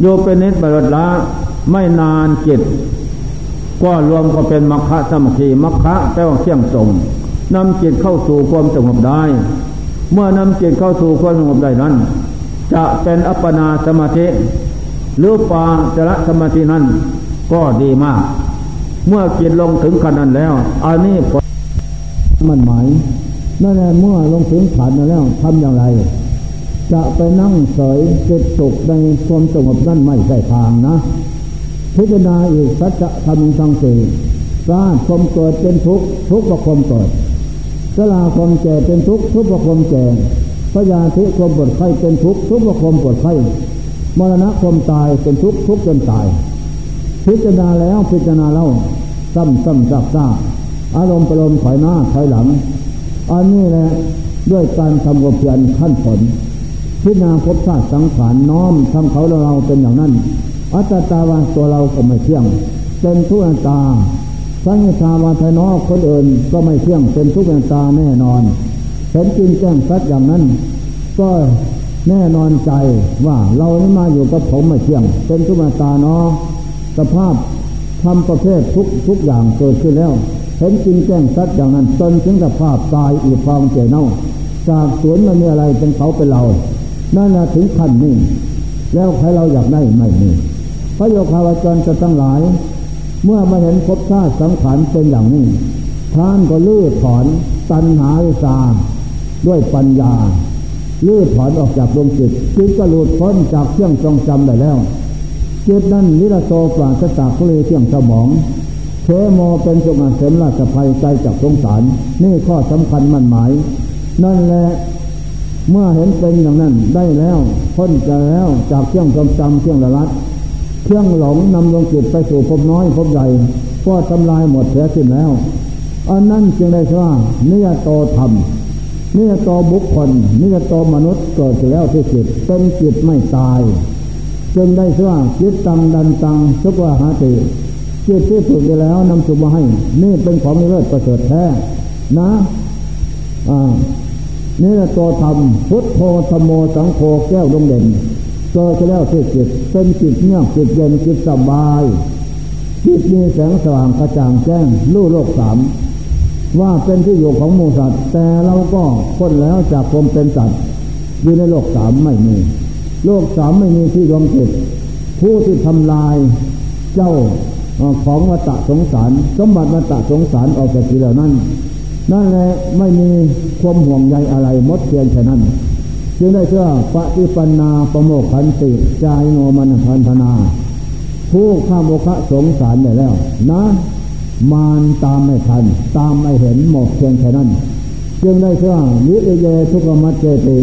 โยเป็นนิดบรดละไม่นานจิต ก็รวมก็เป็นมรรคสมาคีมรรคแปลว่าเที่ยงตรงนำจิตเข้าสู่ความสงบได้ เมื่อนำจิตเข้าสู่ความสงบได้นั้น จะเป็นอัปปนาสมาธิ หรือปาจระสมาธินั้นก็ดีมาก เมื่อจิตลงถึงขนาดแล้วอันนี้มันหมายนั่นแหละเมื่อลงถึงขันแล้วทำอย่างไร จะไปนั่งเสยจิตสุขในความสงบนั่นไม่ใช่ทางนะ พิจารณาอีกสัจธรรมทั้งสี่สร้างความเกิดเป็นทุกข์ทุกข์กับความเกิดสลาความแก่เป็นทุกข์ทุกข์กับความแก่พยาธิความปวดไข้เป็นทุกข์ทุกข์กับความปวดไข้มรณะความตายเป็นทุกข์ทุกข์จนตาย พิจารณาแล้วพิจารณาเล่าซ้ำซ้ำซากซากอารมณ์ประลมถอยหน้าถอยหลัง อันนี้แหละด้วยการทำความเพียรขั้นผลพิจารณาพบชาติสังขารน้อมทำเขาเราเป็นอย่างนั้น อัตตาวาตัวเราก็ไม่เที่ยง เป็นทุกข์ตาสังฆาวาทนอคนอื่นก็ไม่เที่ยง เป็นทุกข์ตาแน่นอนเห็นจริงแจ้งสัดอย่างนั้น ก็แน่นอนใจว่าเรานี่มาอยู่กับผมไม่เที่ยง เป็นทุกข์ตาเนาะสภาพทำประเภททุกทุกอย่างเกิดขึ้นแล้วเห็นจริงแจ้งชัดอย่างนั้นจนถึงสภาพตายอีกฟองเจเน่าจากสวนมันมีอะไรเป็นเขาเป็นเรา นั่นแหละถึงขั้นนี้แล้วใครเราอยากได้ไม่มี พระโยคาวจรจะตั้งหลาย เมื่อมาเห็นภพชาติสังขารเป็นอย่างนี้ท่านก็ลื้อถอนตัณหาวิสาด้วยปัญญาลื้อถอนออกจากดวงจิตจิตก็หลุดพ้นจากเครื่องทรงจำได้แล้วจิตนั้นนิรโตปราศจากเลยเที่ยงสมองเทโมเป็นสุงาเสมราชภัยใจจากสงสาร นี่ข้อสำคัญมั่นหมาย นั่นแหละเมื่อเห็นเป็นอย่างนั้นได้แล้วพ้นจะแล้วจากเครื่องจำจำเครื่องละลัด เครื่องหลงนำลงจิตไปสู่ภพน้อยภพใหญ่ก็ทำลายหมดเสียสิ้นแล้ว อันนั้นจึงได้ว่านิยโตธรรมนิยโตบุคคลนิยโตมนุษย์เกิดแล้วที่จิตเป็นจิตไม่ตาย จึงได้ว่าจิตตังดันตังสุกวาหาติจิตที่ฝึกไปแล้วนำสุมาให้ นี่เป็นของเลิศประเสริฐแท้นะอ่านี่แหละตัวธรรมพุทโธธโมสังโฆแก้วดวงเด่น เกิดแล้วที่จิตเป็นจิตเงียบจิตเย็นจิตสบาย จิตมีแสงสว่างกระจ่างแจ้งรู้โลกสามว่าเป็นที่อยู่ของมูสัตว์แต่เราก็พ้นแล้วจากความเป็นสัตว์อยู่ในโลกสามไม่มี โลกสามไม่มีที่รวมจิตผู้ที่ทำลายเจ้าของวัตะสงสาร สมบัติวัตะสงสารออกจากจิตเหล่านั้น นั่นแหละไม่มีความห่วงใยอะไรมดเพียงแค่นั้น จึงได้เชื่อปฏิปันาประโมกขันติจายโนมันพันธนา ผู้ข้ามโมคะสงสารได้แล้ว นะ มานตามไม่ทัน ตามไม่เห็นหมกเพียงแค่นั้น จึงได้เชื่อวิเยทุกขมัจเจติ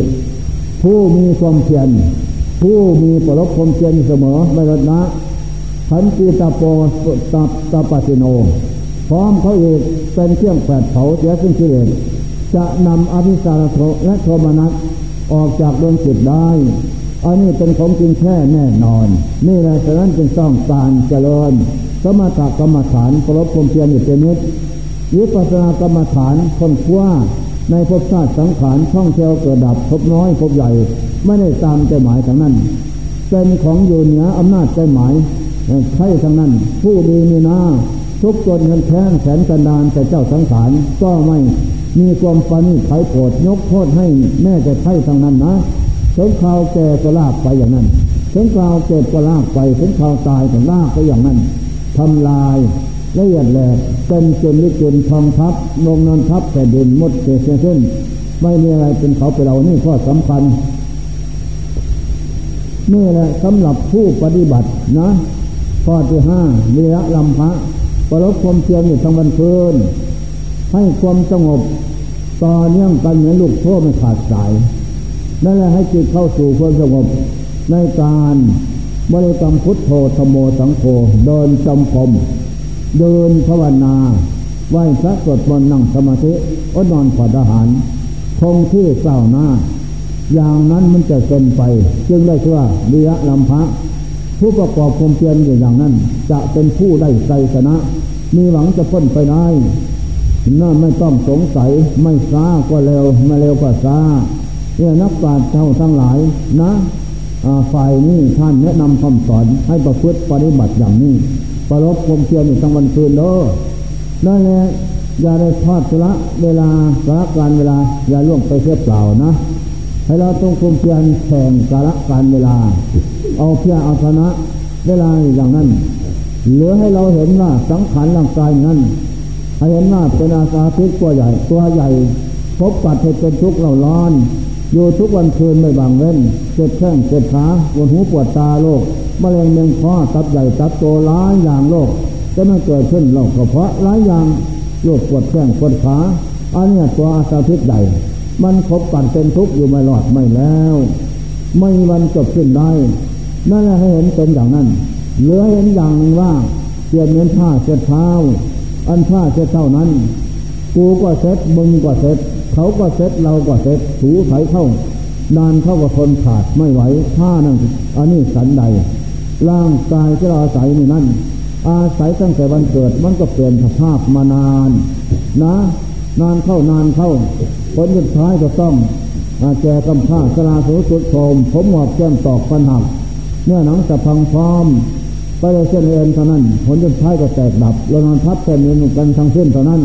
ผู้มีความเพียรผู้มีปรบคมเพียรเสมอไม่ลดละขันติตาโปตับตาปสิโน พร้อมเขาเอกเป็นเครื่องแผดเผาเสียซึ่งกิเลสจะนำอภิสารโทและโทมนัส ออกจากดวงจิตได้ อันนี้เป็นของจริงแค่แน่นอน นี่แหละฉะนั้นจึงต้องการเจริญสมถกรรมฐานปรบคมเพียรอยู่เป็นนิดวิปัสสนากรรมฐานคนคว้าในภพชาติสังขารท่องเที่ยวเกิดดับพบน้อยพบใหญ่ ไม่ได้ตามใจหมายทางนั้น เป็นของอยู่เหนืออำนาจใจหมายใช่ทางนั้น ผู้ดีมีหน้าทุกจนเงินแค้นแสนกันดานแต่เจ้าสังขารก็ไม่ มีความปานีไขโกรธยกโทษให้แม่จะใช่ทางนั้นนะถึงข่าวแก่ก็ลากไปอย่างนั้นถึงข่าวเกิดก็ลากไปถึงข่าวตายก็ลากไปอย่างนั้นทำลายละเอียดแหลกเป็นจนลิจนทองทับลงนอนทับแต่ดินมดเสียเส้นไม่มีอะไรเป็นเขาไปเรานี่ข้อสำคัญนี่แหละสำหรับผู้ปฏิบัตินะข้อที่ห้าวิระลำพระประลบความเพียรอยู่ทั้งวันคืน ให้ความสงบต่อเนื่องกันเหมือนลูกโซ่ไม่ขาดสายนั่นแหละให้จิตเข้าสู่ความสงบในการบริกรรมพุทโธธโมสังโฆเดินจำพมเดินภาวนาไหว้พระสวดมนต์นั่งสมาธิอดนอนผ่อนอาหารคงที่เศร้าหน้า อย่างนั้นมันจะเป็นไป จึงได้ชื่อว่าวิระลำพระผู้ประกอบความเพียรอยู่อย่างนั้น จะเป็นผู้ได้ใจชนะ มีหวังจะพ้นไปได้ น่าไม่ต้องสงสัยไม่ช้าก็เร็วไม่เร็วก็ช้าเนี่ยนักปราชญ์เจ้าทั้งหลายนะฝ่ายนี้ท่านแนะนำคำสอนให้ประพฤติปฏิบัติอย่างนี้ ประลบความเพียรอยู่ทั้งวันคืนเด้อนั่นแหละอย่าได้ทอดละเวลาสละการเวลา อย่าล่วงไปเสียเปล่านะ ให้เราต้องความเพียรแข่งสละการเวลา เอาเพียรเอาชนะเวลาอย่างนั้น เหลือให้เราเห็นว่าสังขารร่างกายนั้น ให้เห็นว่าเป็นอาสาพิษตัวใหญ่ตัวใหญ่ พบปัดให้เป็นทุกข์เราร้อน อยู่ทุกวันคืนไม่บางเว้นเจ็บแข้งเจ็บขาปวดหูปวดตาโรคมะเร็งเมงคอตับใหญ่ตับโตร้ายอย่างโรคจะไม่เกิดขึ้นโรคกระเพาะร้ายอย่างโรคปวดแข้งปวดขาอันนี้ตัวอาสาพิษใหญ่ มันพบปัดเป็นทุกข์อยู่ไม่หลอดไม่แล้ว ไม่วันจบขึ้นได้นั่นแหละให้เห็นเป็นอย่างนั้นเหลือเห็นอย่างว่าเปลี่ยนเงินผ้าเช็ดเท้า อันผ้าเช็ดเท่านั้น กูก็เซ็ตมึงก็เซ็ตเขาก็เซ็ตเราก็เซ็ตถูไถเข้านานเข้ากับคนขาดไม่ไหวผ้านั่นอันนี้สันใด ร่างกายที่เราอาศัยนี่นั่น อาศัยตั้งแต่วันเกิดมันก็เปลี่ยนสภาพมานาน นะ นานเข้านานเข้าผลสุดท้ายก็ต้องอาแจกำผ้าสลาสุสุดโทมผมหมอบแก้มตอกปัญหักเนื้อหนังจะพังพร้อม ไปเลยเส้นเอ็นเท่านั้น ผลสุดท้ายก็แตกดับเรานอนทับเส้นเอ็นกันทั้งเส้นเท่านั้น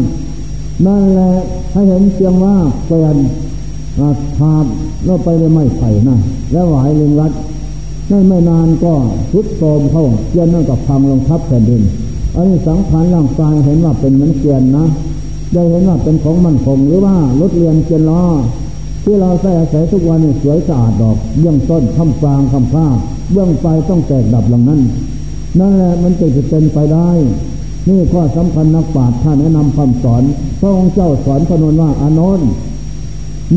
นั่นแหละให้เห็นเพียงว่าเปลี่ยนถาดเราไปเลยไม่ไผ่นะแล้วหวายลิงรัดนั่นไม่นานก็ทุดโทมเข้าเกียนนั่นกับพังลงทับแผ่นดิน อันนี้สังขารร่างกายเห็นว่าเป็นเหมือนเกียนนะได้เห็นว่าเป็นของมั่นคงหรือว่ารถเรียนเกียนล้อที่เราใส่อาศัยทุกวันนี่สวยสะอาดดอกเบื้องต้นคำฟางคำผ้าเบื้องปต้องแตกดับหลังนั้น นั่นแหละมันจะจะเป็นไปได้ นี่ข้อสำคัญนักปราชญ์ท่านแนะนำคำสอนพระองค์เจ้าสอนพนนว่าอานนท์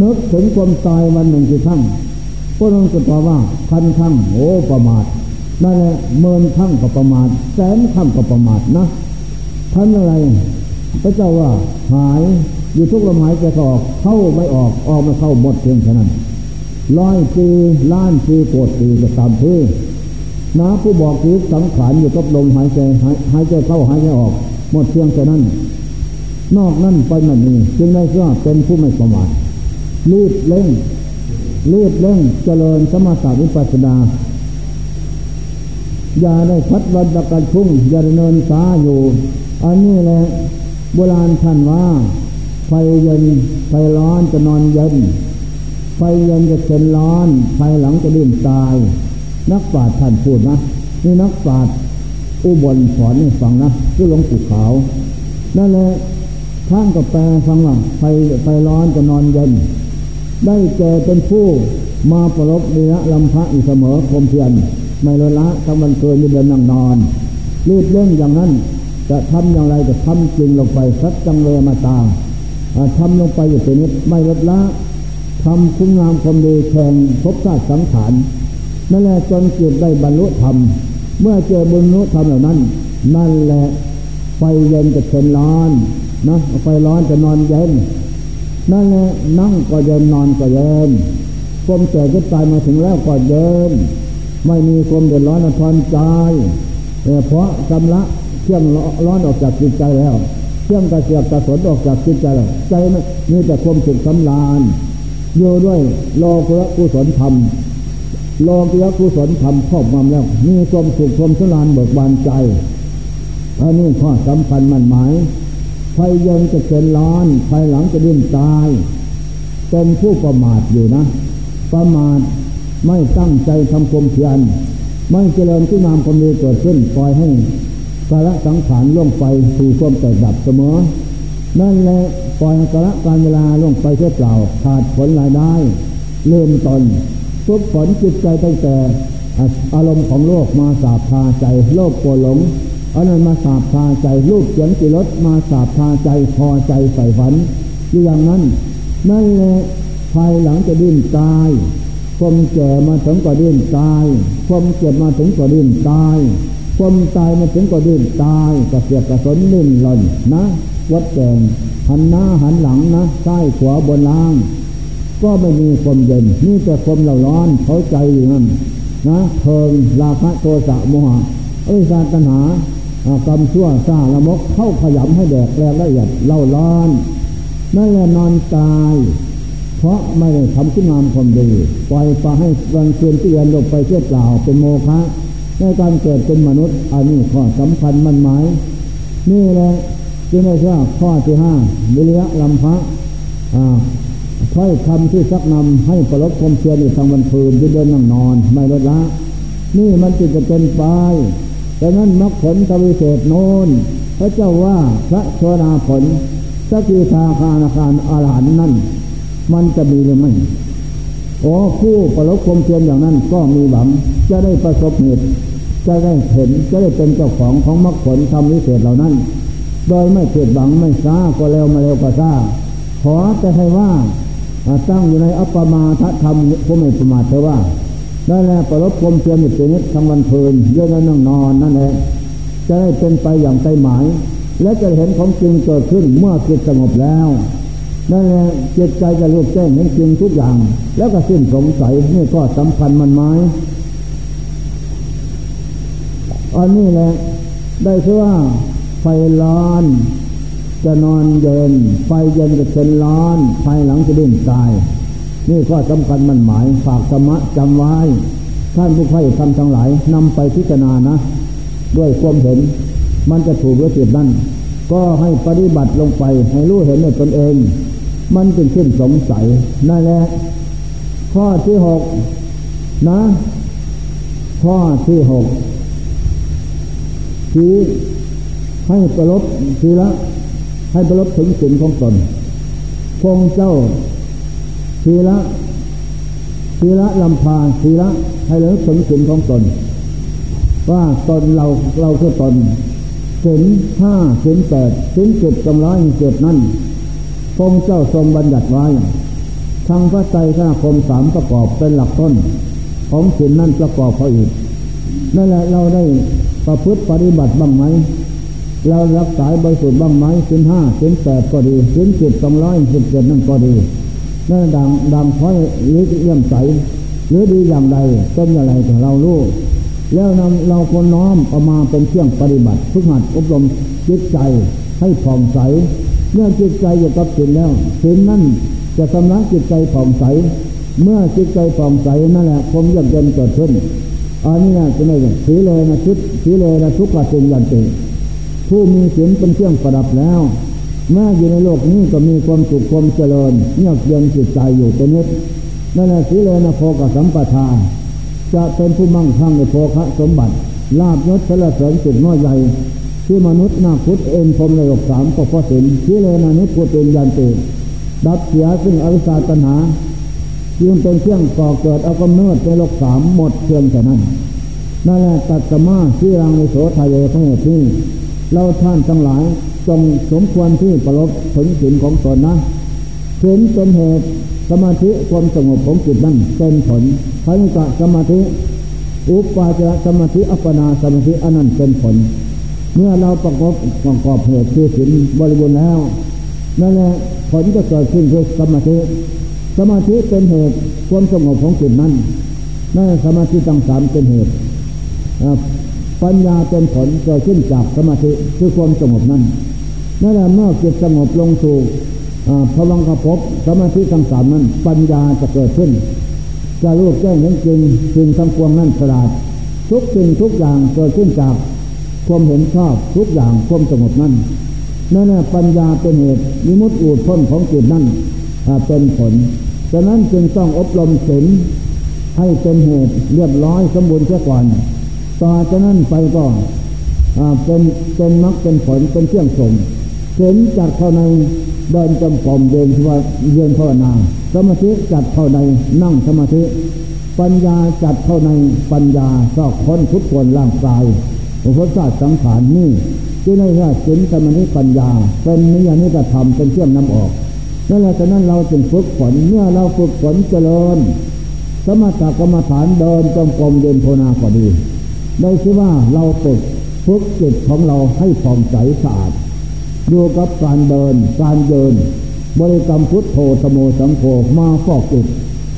นึกถึงความตายวันหนึ่งกี่ครั้งพระองค์ก็ตอบว่าพันครั้งโอ้ประมาทนั่นแหละเมินครั้งก็ประมาทแสนครั้งก็ประมาทนะท่านอะไร พระเจ้าว่าหายอยู่ทุกลมหายใจออกเข้าไม่ออกออกไม่เข้าหมดเพียงแค่นั้นร้อยปีล้านปีโกดปีก็ตามพื้ น้าผู้บอกคือสังขารอยู่กับลมหายใจหายใจเข้าหายใจออก หมดเพียงแค่นั้น นอกนั้นไปนั่นนี่จึงได้ชื่อว่าเป็นผู้ไม่ประมาทรีบเร่งรีบเร่งเจริญสมาธิวิปัสสนาอย่าได้พัดวันประกันพุ่งอย่าดเนินสาอยู่ อันนี้แหละโบราณท่านว่า ไฟเย็นไฟร้อนจะนอนเย็น ไฟเย็นจะเข็นร้อน ไฟหลังจะดื่มตาย นักปราชญ์ท่านพูดนะนี่นักปราชญ์อุบลสอนให้ฟังนะคือหลวงปู่ขาวนั่นแหละท่านก็แปลฟังว่าไฟไฟร้อนจะนอนเย็น ได้เจอเป็นผู้มาประลบเนื้อลำพระอีเสมอคมเพียน ไม่ละละทั้งวันเกินยืนเดินนั่งนอนรีบเร่งอย่างนั้น จะทำอย่างไรจะทำจริงลงไปสักจังเลยมาตาทำลงไปอยู่เป็นนิดไม่ลดละทำคุณงามความดีแข่งพบชาติสังขาร นั่นแหละจนเกิดได้บรรลุธรรม เมื่อเจอบรรลุธรรมเหล่านั้น นั่นแหละไฟเย็นจะเป็นร้อนนะไฟร้อนจะนอนเย็น นั่นแหละนั่งก็เย็นนอนก็เย็นความแก่ก็ตายมาถึงแล้วก็เย็น ไม่มีความเดือดร้อนทอนใจเพราะชำระเครื่องร้อนออกจากจิตใจแล้ว เครื่องกระเสียบกระสนออกจากจิตใจแล้วใจมีแต่ความสุขสำราญโยด้วยโลกุะกุศลธรรม โลกุะกุศลธรรมครอบงำแล้ว มีความสุขความสลานเบิกบานใจอันนี้ข้อสำคัญมันหมายไฟเย็นจะเป็นร้อนภายหลังจะดิ้นตาย เป็นผู้ประมาทอยู่นะ ประมาทไม่ตั้งใจทำความเพียรไม่เจริญที่นามความดีเกิดขึ้นปล่อยให้กาละสังขารล่วงไปสู่ความแตกดับเสมอ นั่นแหละปล่อยกาละการเวลาล่วงไปเสียเปล่าขาดผลรายได้เริ่มตน ทุกผลจิตใจตั้งแต่อารมณ์ของโลกมาสาบพาใจ โลกโกรหลงอันนั้นมาสาบพาใจรูปเสียงจิรสมาสาบพาใจพอใจใส่ฝันอยู่อย่างนั้นนั่นแหละภายหลังจะดิ้นตายความแก่มาถึงก็ดิ้นตายความเจ็บมาถึงก็ดิ้นตายความตายมาถึงก็ดิ้นตายกระเสียกระสนดิ้นหล่นนะวัดแกงหันหน้าหันหลังนะใต้ขวาบนล่าง ก็ไม่มีความเย็นนี่แต่ความเล่าร้อนเขาใจอยู่นั่นนะเพิงราคะโทสะโมหะอริสาตัณหากรรมชั่วซาละมกเข้าขยำให้แดกแรงละเอียดเล่าร้อนนั่นแหละนอนตาย เพราะไม่ได้ทำคุณงามความดีปล่อยปลาให้วันเคืนที่เรียนลงไปเชื่อเปล่าเป็นโมฆะในการเกิดเป็นมนุษย์อันนี้ข้อสำคัญมันหมาย นี่แหละจึงได้ชื่อข้อที่ห้าวิริยะลำพะ ถ้คำที่ซักนำให้ประลบความเพียรในทางวันคืนที่เดินนั่งนอน ไม่ลดละ นี่มันจิตจะเป็นไปแต่นั้นมรรคผลทวิเศษโน้นพระเจ้าว่าพระโชนาผลสกิทาคานาคารอาหารนั่น มันจะมีหรือไม่โอ้ผู้ประลบความเพียรอย่างนั้นก็มีหวังจะได้ประสบเหตุจะได้เห็นจะได้เป็นเจ้าของของมรรคผลทำวิเศษเหล่านั้น โดยไม่เกิดหวังไม่ช้าก็เร็วมาเร็วก็ช้าขอแต่ให้ว่า ตั้งอยู่ในอัปปมาทธรรมผู้ไม่ประมาทเธอว่าได้แล้วประลบความเพียรอยู่เป็นนิดทั้งวันเพลินเยอะนั่งนอนนั่นแหละจะได้เป็นไปอย่างใจหมาย และจะเห็นของจริงเกิดขึ้นเมื่อจิตสงบแล้วนั่นแหละจิตใจจะรู้แจ้งเห็นจริงทุกอย่าง แล้วก็สิ้นสงสัยนี่ก็สำคัญมันไม้อันนี้แหละได้ชื่อว่าไฟร้อน จะนอนเย็น ไฟเย็นจะเป็นร้อนไฟหลังจะดิ้นตาย นี่ก็สำคัญมันหมายฝากธรรมะจำไว้ ท่านผู้ใครทำทั้งหลายนำไปพิจารณานะ ด้วยความเห็น มันจะถูกหรือผิดนั่นก็ให้ปฏิบัติลงไปให้รู้เห็นในตนเอง มันเป็นขึ้นสงสัยนั่นแหละข้อที่หกนะ ข้อที่หกทีให้ประลบทีละ ให้ประลบถึงสินของตนคงเจ้าทีละทีละลำพาทีละให้เลิกถึงสินของตน ว่าตนเราเราคือตนสินห้าสินแปดสินเจ็ดจำร้อยเจ็ดนั่นพงเจ้าทรงบัญญัติไว้ทางพระใจขณคมสามประกอบเป็นหลักต้น ของศีลนั่นประกอบเขาอีกนั่นแหละเราได้ประพฤติปฏิบัติบ้างไหม เรารักษาบริสุทธิ์บ้างไหมศีลห้าศีลแปดก็ดีศีลสิบสองร้อยสิบเจ็ดนั่นก็ดีนั่นดังดังค่อยหรือเยี่ยมใส หรือดีอย่างใดเป็นอย่างไรแต่เรารู้แล้วนำเราคนน้อมเอามาเป็นเครื่องปฏิบัติทุกหัดอบรมจิตใจให้ผ่องใส เมื่อจิตใจอยู่กับศีลแล้วศีลนั่นจะสำลักจิตใจผ่องใส เมื่อจิตใจผ่องใสนั่นแหละคมเยือกเย็นเกิดขึ้นอันนี้นะจะไม่สีเลยนะชุดสีเลยนะทุกขสิ่งยันติ ผู้มีศีลเป็นเครื่องประดับแล้วแม้อยู่ในโลกนี้ก็มีความสุขความเจริญเยือกเย็นจิตใจอยู่เป็นนิดนั่นแหละสีเลนะโพกสัมปทา จะเป็นผู้มั่งคั่งในโภคะสมบัติ ลาบยศสละเสริญสุดน้อยใหญ่ที่มนุษย์นาพุทธเอ็นพรมในหกสามก็เพราะสินที่เลนานิพุทธเนยันติดับเสียซึ่งอวิชชาตัณหายึงเป็นเครื่องก่อเกิดเอากำเนิดในโลกสามหมดเพียงแต่นั้นนั่นแหละตัดสมาที่รังในโสทายเพระเหตุที่ เราท่านทั้งหลายจงสมควรที่ประลบถึงสินของตนนะสินเป็นเหตุสมาธิความสงบของจิตนั้นเป็นผลพระนิกะสมาธิ อุปาจารสมาธิอัปปนาสมาธิอันนั้นเป็นผล เมื่อเราประกอบประกอบเหตุคือศีลบริบูรณ์แล้วนั่นแหละผลจะเกิดขึ้นคือสมาธิ สมาธิเป็นเหตุความสงบของจิตนั้นนั่นสมาธิตั้งสามเป็นเหตุ ปัญญาเป็นผลเกิดขึ้นจากสมาธิคือความสงบนั้นนั่นแหละเมื่อจิตสงบลงสู่พลังกระพบสมาธิทั้งสามนั้น ปัญญาจะเกิดขึ้น จะรู้แจ้งเห็นจริงสิ่งทั้งปวงนั้นสลาดทุกสิ่งทุกอย่างเกิดขึ้นจากความเห็นชอบทุกอย่างความสงบนั่นนั่นแหละปัญญาเป็นเหตุมิมุตอูดพ้นของจิตนั่นเป็นผลฉะนั้นจึงต้องอบรมศีลให้เป็นเหตุเรียบร้อยสมบูรณ์เสียก่อน ต่อจากนั้นไปก็เป็นเป็นมรรคเป็นผลเป็นเครื่องส่งศีลจัดเข้าในเดินจำกรมเดินว่าเดินภาวนาสมาธิจัดเข้าในนั่งสมาธิ ปัญญาจัดเข้าในปัญญาซอกค้นทุกคนร่างกายอุปสรรคสังขารนี่ที่ในว่าศีลสมาธิปัญญา เป็นนิยานิกระทำเป็นเครื่องนำออกนั่นแหละฉะนั้นเราจึงฝึกฝนเมื่อเราฝึกฝนเจริญ สมถกรรมฐานเดินจงกรมเดินโพนาก็ดี ได้ชื่อว่าเราฝึกฝึกจิตของเราให้ผ่องใสสะอาดอยู่กับการเดิน การเดิน บริกรรมพุทโธสโมสังโฆมาฟอกจิต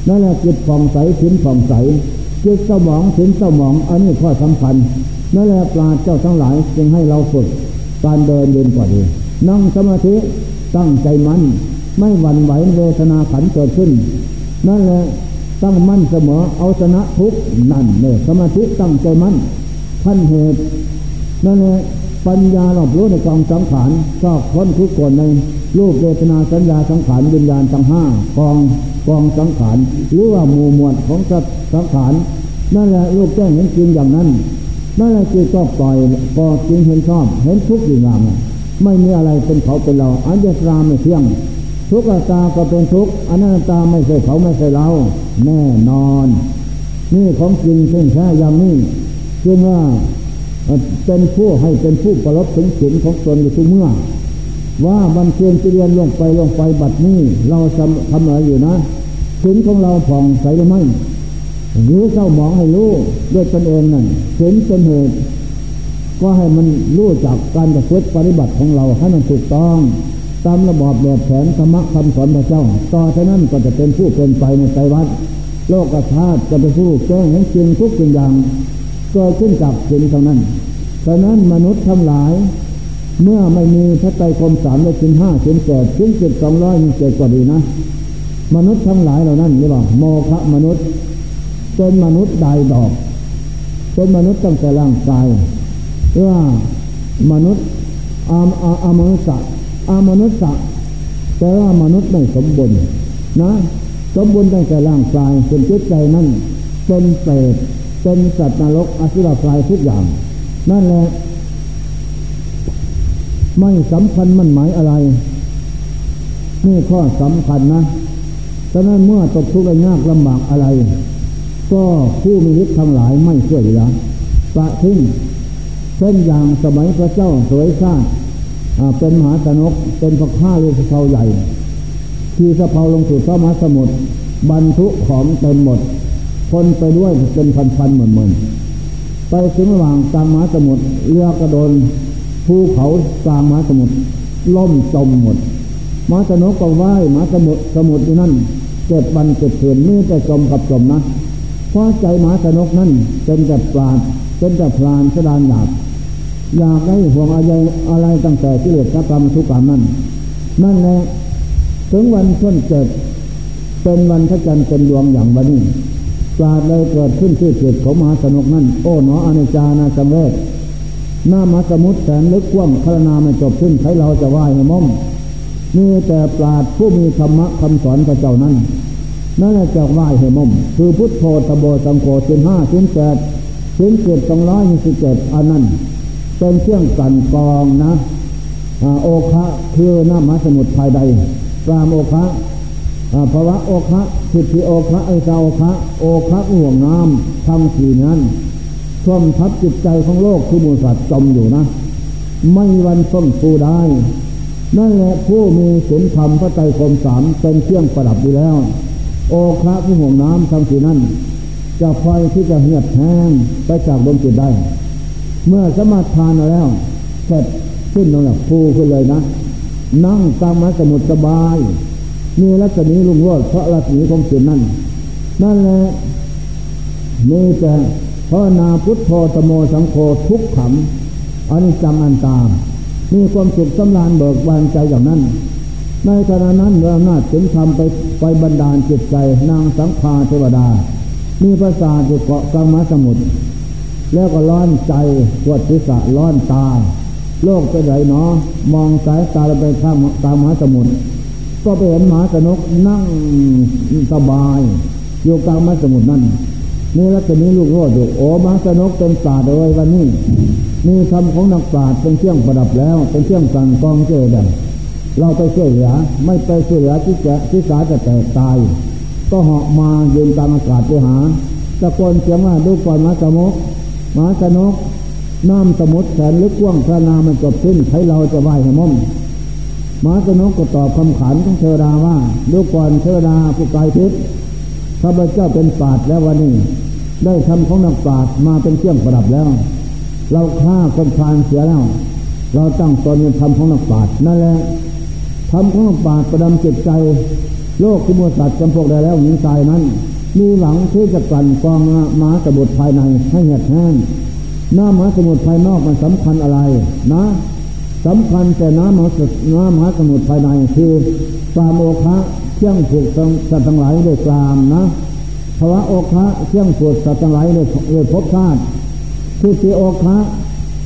นั่นแหละจิตผ่องใสถินผ่องใสจิตสมองถินสมองอันนี้ข้อสำคัญนั่นแหละปราเจ้าทั้งหลายจึงให้เราฝึก การเดินเดินกว่าดีนั่งสมาธิตั้งใจมัน่นไม่หวั่นไหวเวทนาขันเกิดขึ้น นั่นแหละ ตั้งมั่นเสมอเอาชนะทุกนั่นเนี่ยสมาธิตั้งใจมั่นท่านเหตุนั่นแหละปัญญาหลอบรู้ในกองสังขารชอบพ้นทุกคนในรูปเวทนาสัญญาสังขารวิญญาณทั้งห้ากองกองสังขารหรือว่าหมู่มวดของสัตว์สังขารนั่นแหละรูปแจ้งเห็นจริงอย่างนั้นนั่นแหละจิตก็ปล่อยก็จริงเห็นชอบเห็นทุกข์อย่างไม่มีอะไรเป็นเขาเป็นเราอันจะตราไม่เที่ยง ทุกตาก็เป็นทุกอนัตตาไม่ใช่เขาไม่ใช่เรา แน่นอน นี่ของจริงเช่นแค่อย่างนี้จึงว่าเป็นผู้ให้เป็นผู้ประลบถึงศีลของตนอยู่ทุกเมื่อ ว่าบันเทียนเรียนลงไปลงไปบัดนี้ เราทำทำอะไรอยู่นะศีลของเราผ่องใสหรือไม่หรือเศร้าหมองให้รู้ด้วยตนเองนั่นศีลเป็นเหตุก็ให้มันรู้จากการประพฤติปฏิบัติของเราให้มันถูกต้อง ตามระบอบแบบแผนธรรมะคำสอนพระเจ้า ต่อจากนั้นก็จะเป็นผู้เป็นไปในใจวัดโลกธาตุจะเป็นผู้แจ้งให้จริงทุกสิ่งอย่างเกิดขึ้นกับสิ่งเท่านั้นฉะนั้นมนุษย์ทั้งหลาย เมื่อไม่มีพระไตรคมสามและชิ้นห้าชิ้นแปดชิ้นเจ็ดสองร้อยมีเจ็ดก็ดีนะ มนุษย์ทั้งหลายเหล่านั้นเรียกว่าโมฆะมนุษย์เป็นมนุษย์ใดดอก เป็นมนุษย์ตั้งแต่ร่างกายเพื่อมนุษย์อามอามนุษย์ อามนุษย์แต่ว่ามนุษย์ไม่สมบูรณ์นะ สมบูรณ์ตั้งแต่ร่างกายเป็นจิตใจนั่นเป็นเปรตเป็นสัตว์นรกอสุรกายทุกอย่าง นั่นแหละไม่สำคัญมันหมายอะไร นี่ข้อสำคัญนะฉะนั้นเมื่อตกทุกข์ยากลำบากอะไร ก็ผู้มีฤทธิ์ทั้งหลายไม่ช่วยเหลือปะทิ้งเช่นอย่างสมัยพระเจ้าสวยชาติ เป็นมหาสนกเป็นพระข้าเรือสะเพาใหญ่ที่สะเพาลงสู่พระมหาสมุทรบรรทุกของเต็มหมด คนไปด้วยเป็นพันๆหมื่นๆไปถึงระหว่างกลางมหาสมุทรเรือกระโดนภูเขากลางมหาสมุทรล่มจมหมดมหาสนกก็ว่ายมหาสมุทรสมุทรนั้นเจ็ดวันเจ็ดคืนนี่แต่จมกับจมนะเพราะใจมหาสนกนั้นเป็นแต่ปราดเป็นแต่พรานสดานหยาบ อยากได้ห่วงอะไรอะไรตั้งแต่ที่เหลือกรรมทุกกรรมนั่นนั่นแหละถึงวันต้นเกิดเป็นวันพระจันทร์เป็นดวงอย่างวันนี้ปราดเลยเกิดขึ้นที่เกิดของมหาสนุกนั่นโอ้หนออนิจานาสังเวชหน้ามาสมุทรแสนลึกกว้างพระนาไม่จบขึ้นใครเราจะไหว้ให้ม่อมมีแต่ปราดผู้มีธรรมะคำสอนพระเจ้านั้นนั่นแหละจะไหว้ให้ม่อมคือพุทโธตโบสังโฆสินห้าสินแปดสินเจ็ดสองร้อยยี่สิบเจ็ดอันนั้น เป็นเครื่องกันกองนะโอคะคือหน้ำมหาสมุทรภายใดกามโอคะภาวะโอคะสิทธิโอคะไอซาโอคะโอคะห่วงน้ำทำสี่นั้นท่วมทับจิตใจของโลกคือมูสัตว์จมอยู่นะ ไม่วันส้มฟูได้ นั่นแหละผู้มีศีลธรรมพระไตรคมสามเป็นเครื่องประดับอยู่แล้ว โอคะผู้ห่วงน้ำทำสี่นั้นจะไฟที่จะเหียดแห้งไปจากดวงจิตได้ เมื่อสมาทานแล้วเสร็จขึ้นตรงนั้นฟูขึ้นเลยนะ นั่งตามมาสมุดสบาย มีรัศมีลุงโรดเพราะรัศมีของจิตนั่นนั่นแหละมีแต่พระนาพุทโธตโมสังโฆทุกขำอันจำอันตาม มีความสุขสำราญเบิกบานใจอย่างนั้น ในขณะนั้นเมื่อนาจถึงทำไปไปบรรดาลจิตใจนางสังฆาเทวดา มีภาษาจุเกาะกลางมาสมุทร แล้วก็ร้อนใจปวดศีรษะร้อนตา โลกจะไหนเนาะมองสายตาไปข้างตามหาสมุทรก็ไปเห็นหมาสนุกนั่งสบายอยู่กลางมหาสมุทรนั่นนี่ล้วตอนนี้ลูกโรดอยู่โอ้มหาสนุกเป็นศาสตร์เลยวันนี้มีคำของนักปราชญ์เป็นเครื่องประดับแล้ว เป็นเครื่องสั่งกองเจดันเราไปช่วยเหลือไม่ไปช่วยเหลือที่จะที่สาจะแตกตาย ก็เหาะมายืนกลางอากาศไปหาตะโกนเสียงว่าดูก่อนมาสมุก มาสนกน้ำสมุทรแสนลึกกว้างพระนามันจบสิ้นใครเราจะไหวให้ม่อมมาสนกก็ตอบคำขันของเทวดาว่าดูก่อนเทวดาผู้ไกลทิศข้าพเจ้าเป็นปาดแล้ววันนี้ ได้ทำของนักปาดมาเป็นเครื่องประดับแล้ว เราฆ่าคนพานเสียแล้ว เราตั้งตนเป็นทำของนักปาดนั่นแหละทำของนักปาดประดำจิตใจ โลกที่มัวสัตว์จำพวกได้แล้วหญิงตายนั้น มีหวังที่จะกลั่นกองมาสมุทภายในให้เหี่ยแห้งหน้ำมหาสมุทภายนอกมันสำคัญอะไรนะสำคัญแต่น้ำมหาสน้ำมหาสมุทภายในคือความโอคะเชี่ยงผูกสัตว์ทั้งหลายด้วยกลามนะภาวะโอคะเชี่ยงผูกสัตว์ทั้งหลายด้วยด้วยภพชาติคือสีโอคะ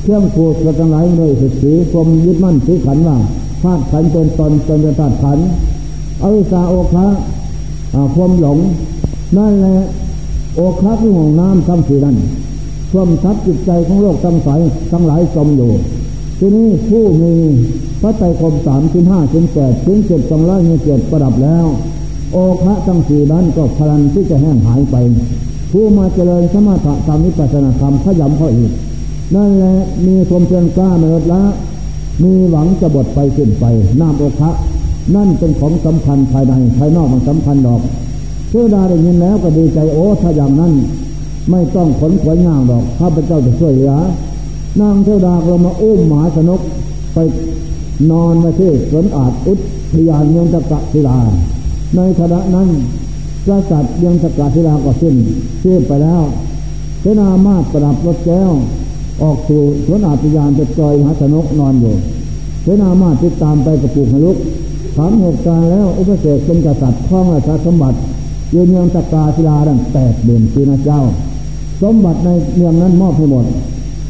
เชี่ยงผูกสัตว์ทั้งหลายด้วยสุสีความยึดมั่นถือขันว่าธาตุขันเป็นตนเป็นธาตุขันอวิชาโอคะความหลง นั่นแหละโอคะคือห่วงน้ำทั้งสี่นั้นท่วมทับจิตใจของโลกทั้งสายทั้งหลายจมอยู่ ที่นี้ผู้มีพระไตรคมสามชิ้นห้าชิ้นแปดชิ้นเจ็ดสองร้อยเจ็ดประดับแล้ว โอคะทั้งสี่นั้นก็พลันที่จะแห้งหายไป ผู้มาเจริญสมถะธรรมวิปัสสนธรรมขยำเขาอีก นั่นแหละมีความเพียรกล้ามาลดละมีหวังจะบดไปขึ้นไปน้ำโอคะนั่นเป็นของสำคัญภายในภายนอกมันสำคัญดอก เทวดาได้ยินแล้วก็ดีใจโอ้ถ้าอย่างนั้น ไม่ต้องขนขวยงางดอกข้าพเจ้าจะช่วยเหลือนางเทวดาเรามาอุ้มหมาสนกไปนอนมาที่สวนอาจอุทยานเมืองตะกะศิลา ในขณะนั้นกษัตริย์ยังตะกะศิลาก็สิ้นเชื่อไปแล้วเสนามาประดับรถแก้ว ออกสู่สวนอาจยานจะจอยหาสนกนอนอยู่เสนามาติดตามไปกระปุกหลุกถามเหตุการณ์แล้วอุปเสกเป็นกษัตริย์คล้องราชสมบัติ ยืนเมืองตะกาศิลาดังแปดเดือนปีนะเจ้า สมบัติในเมืองนั้นมอบให้หมด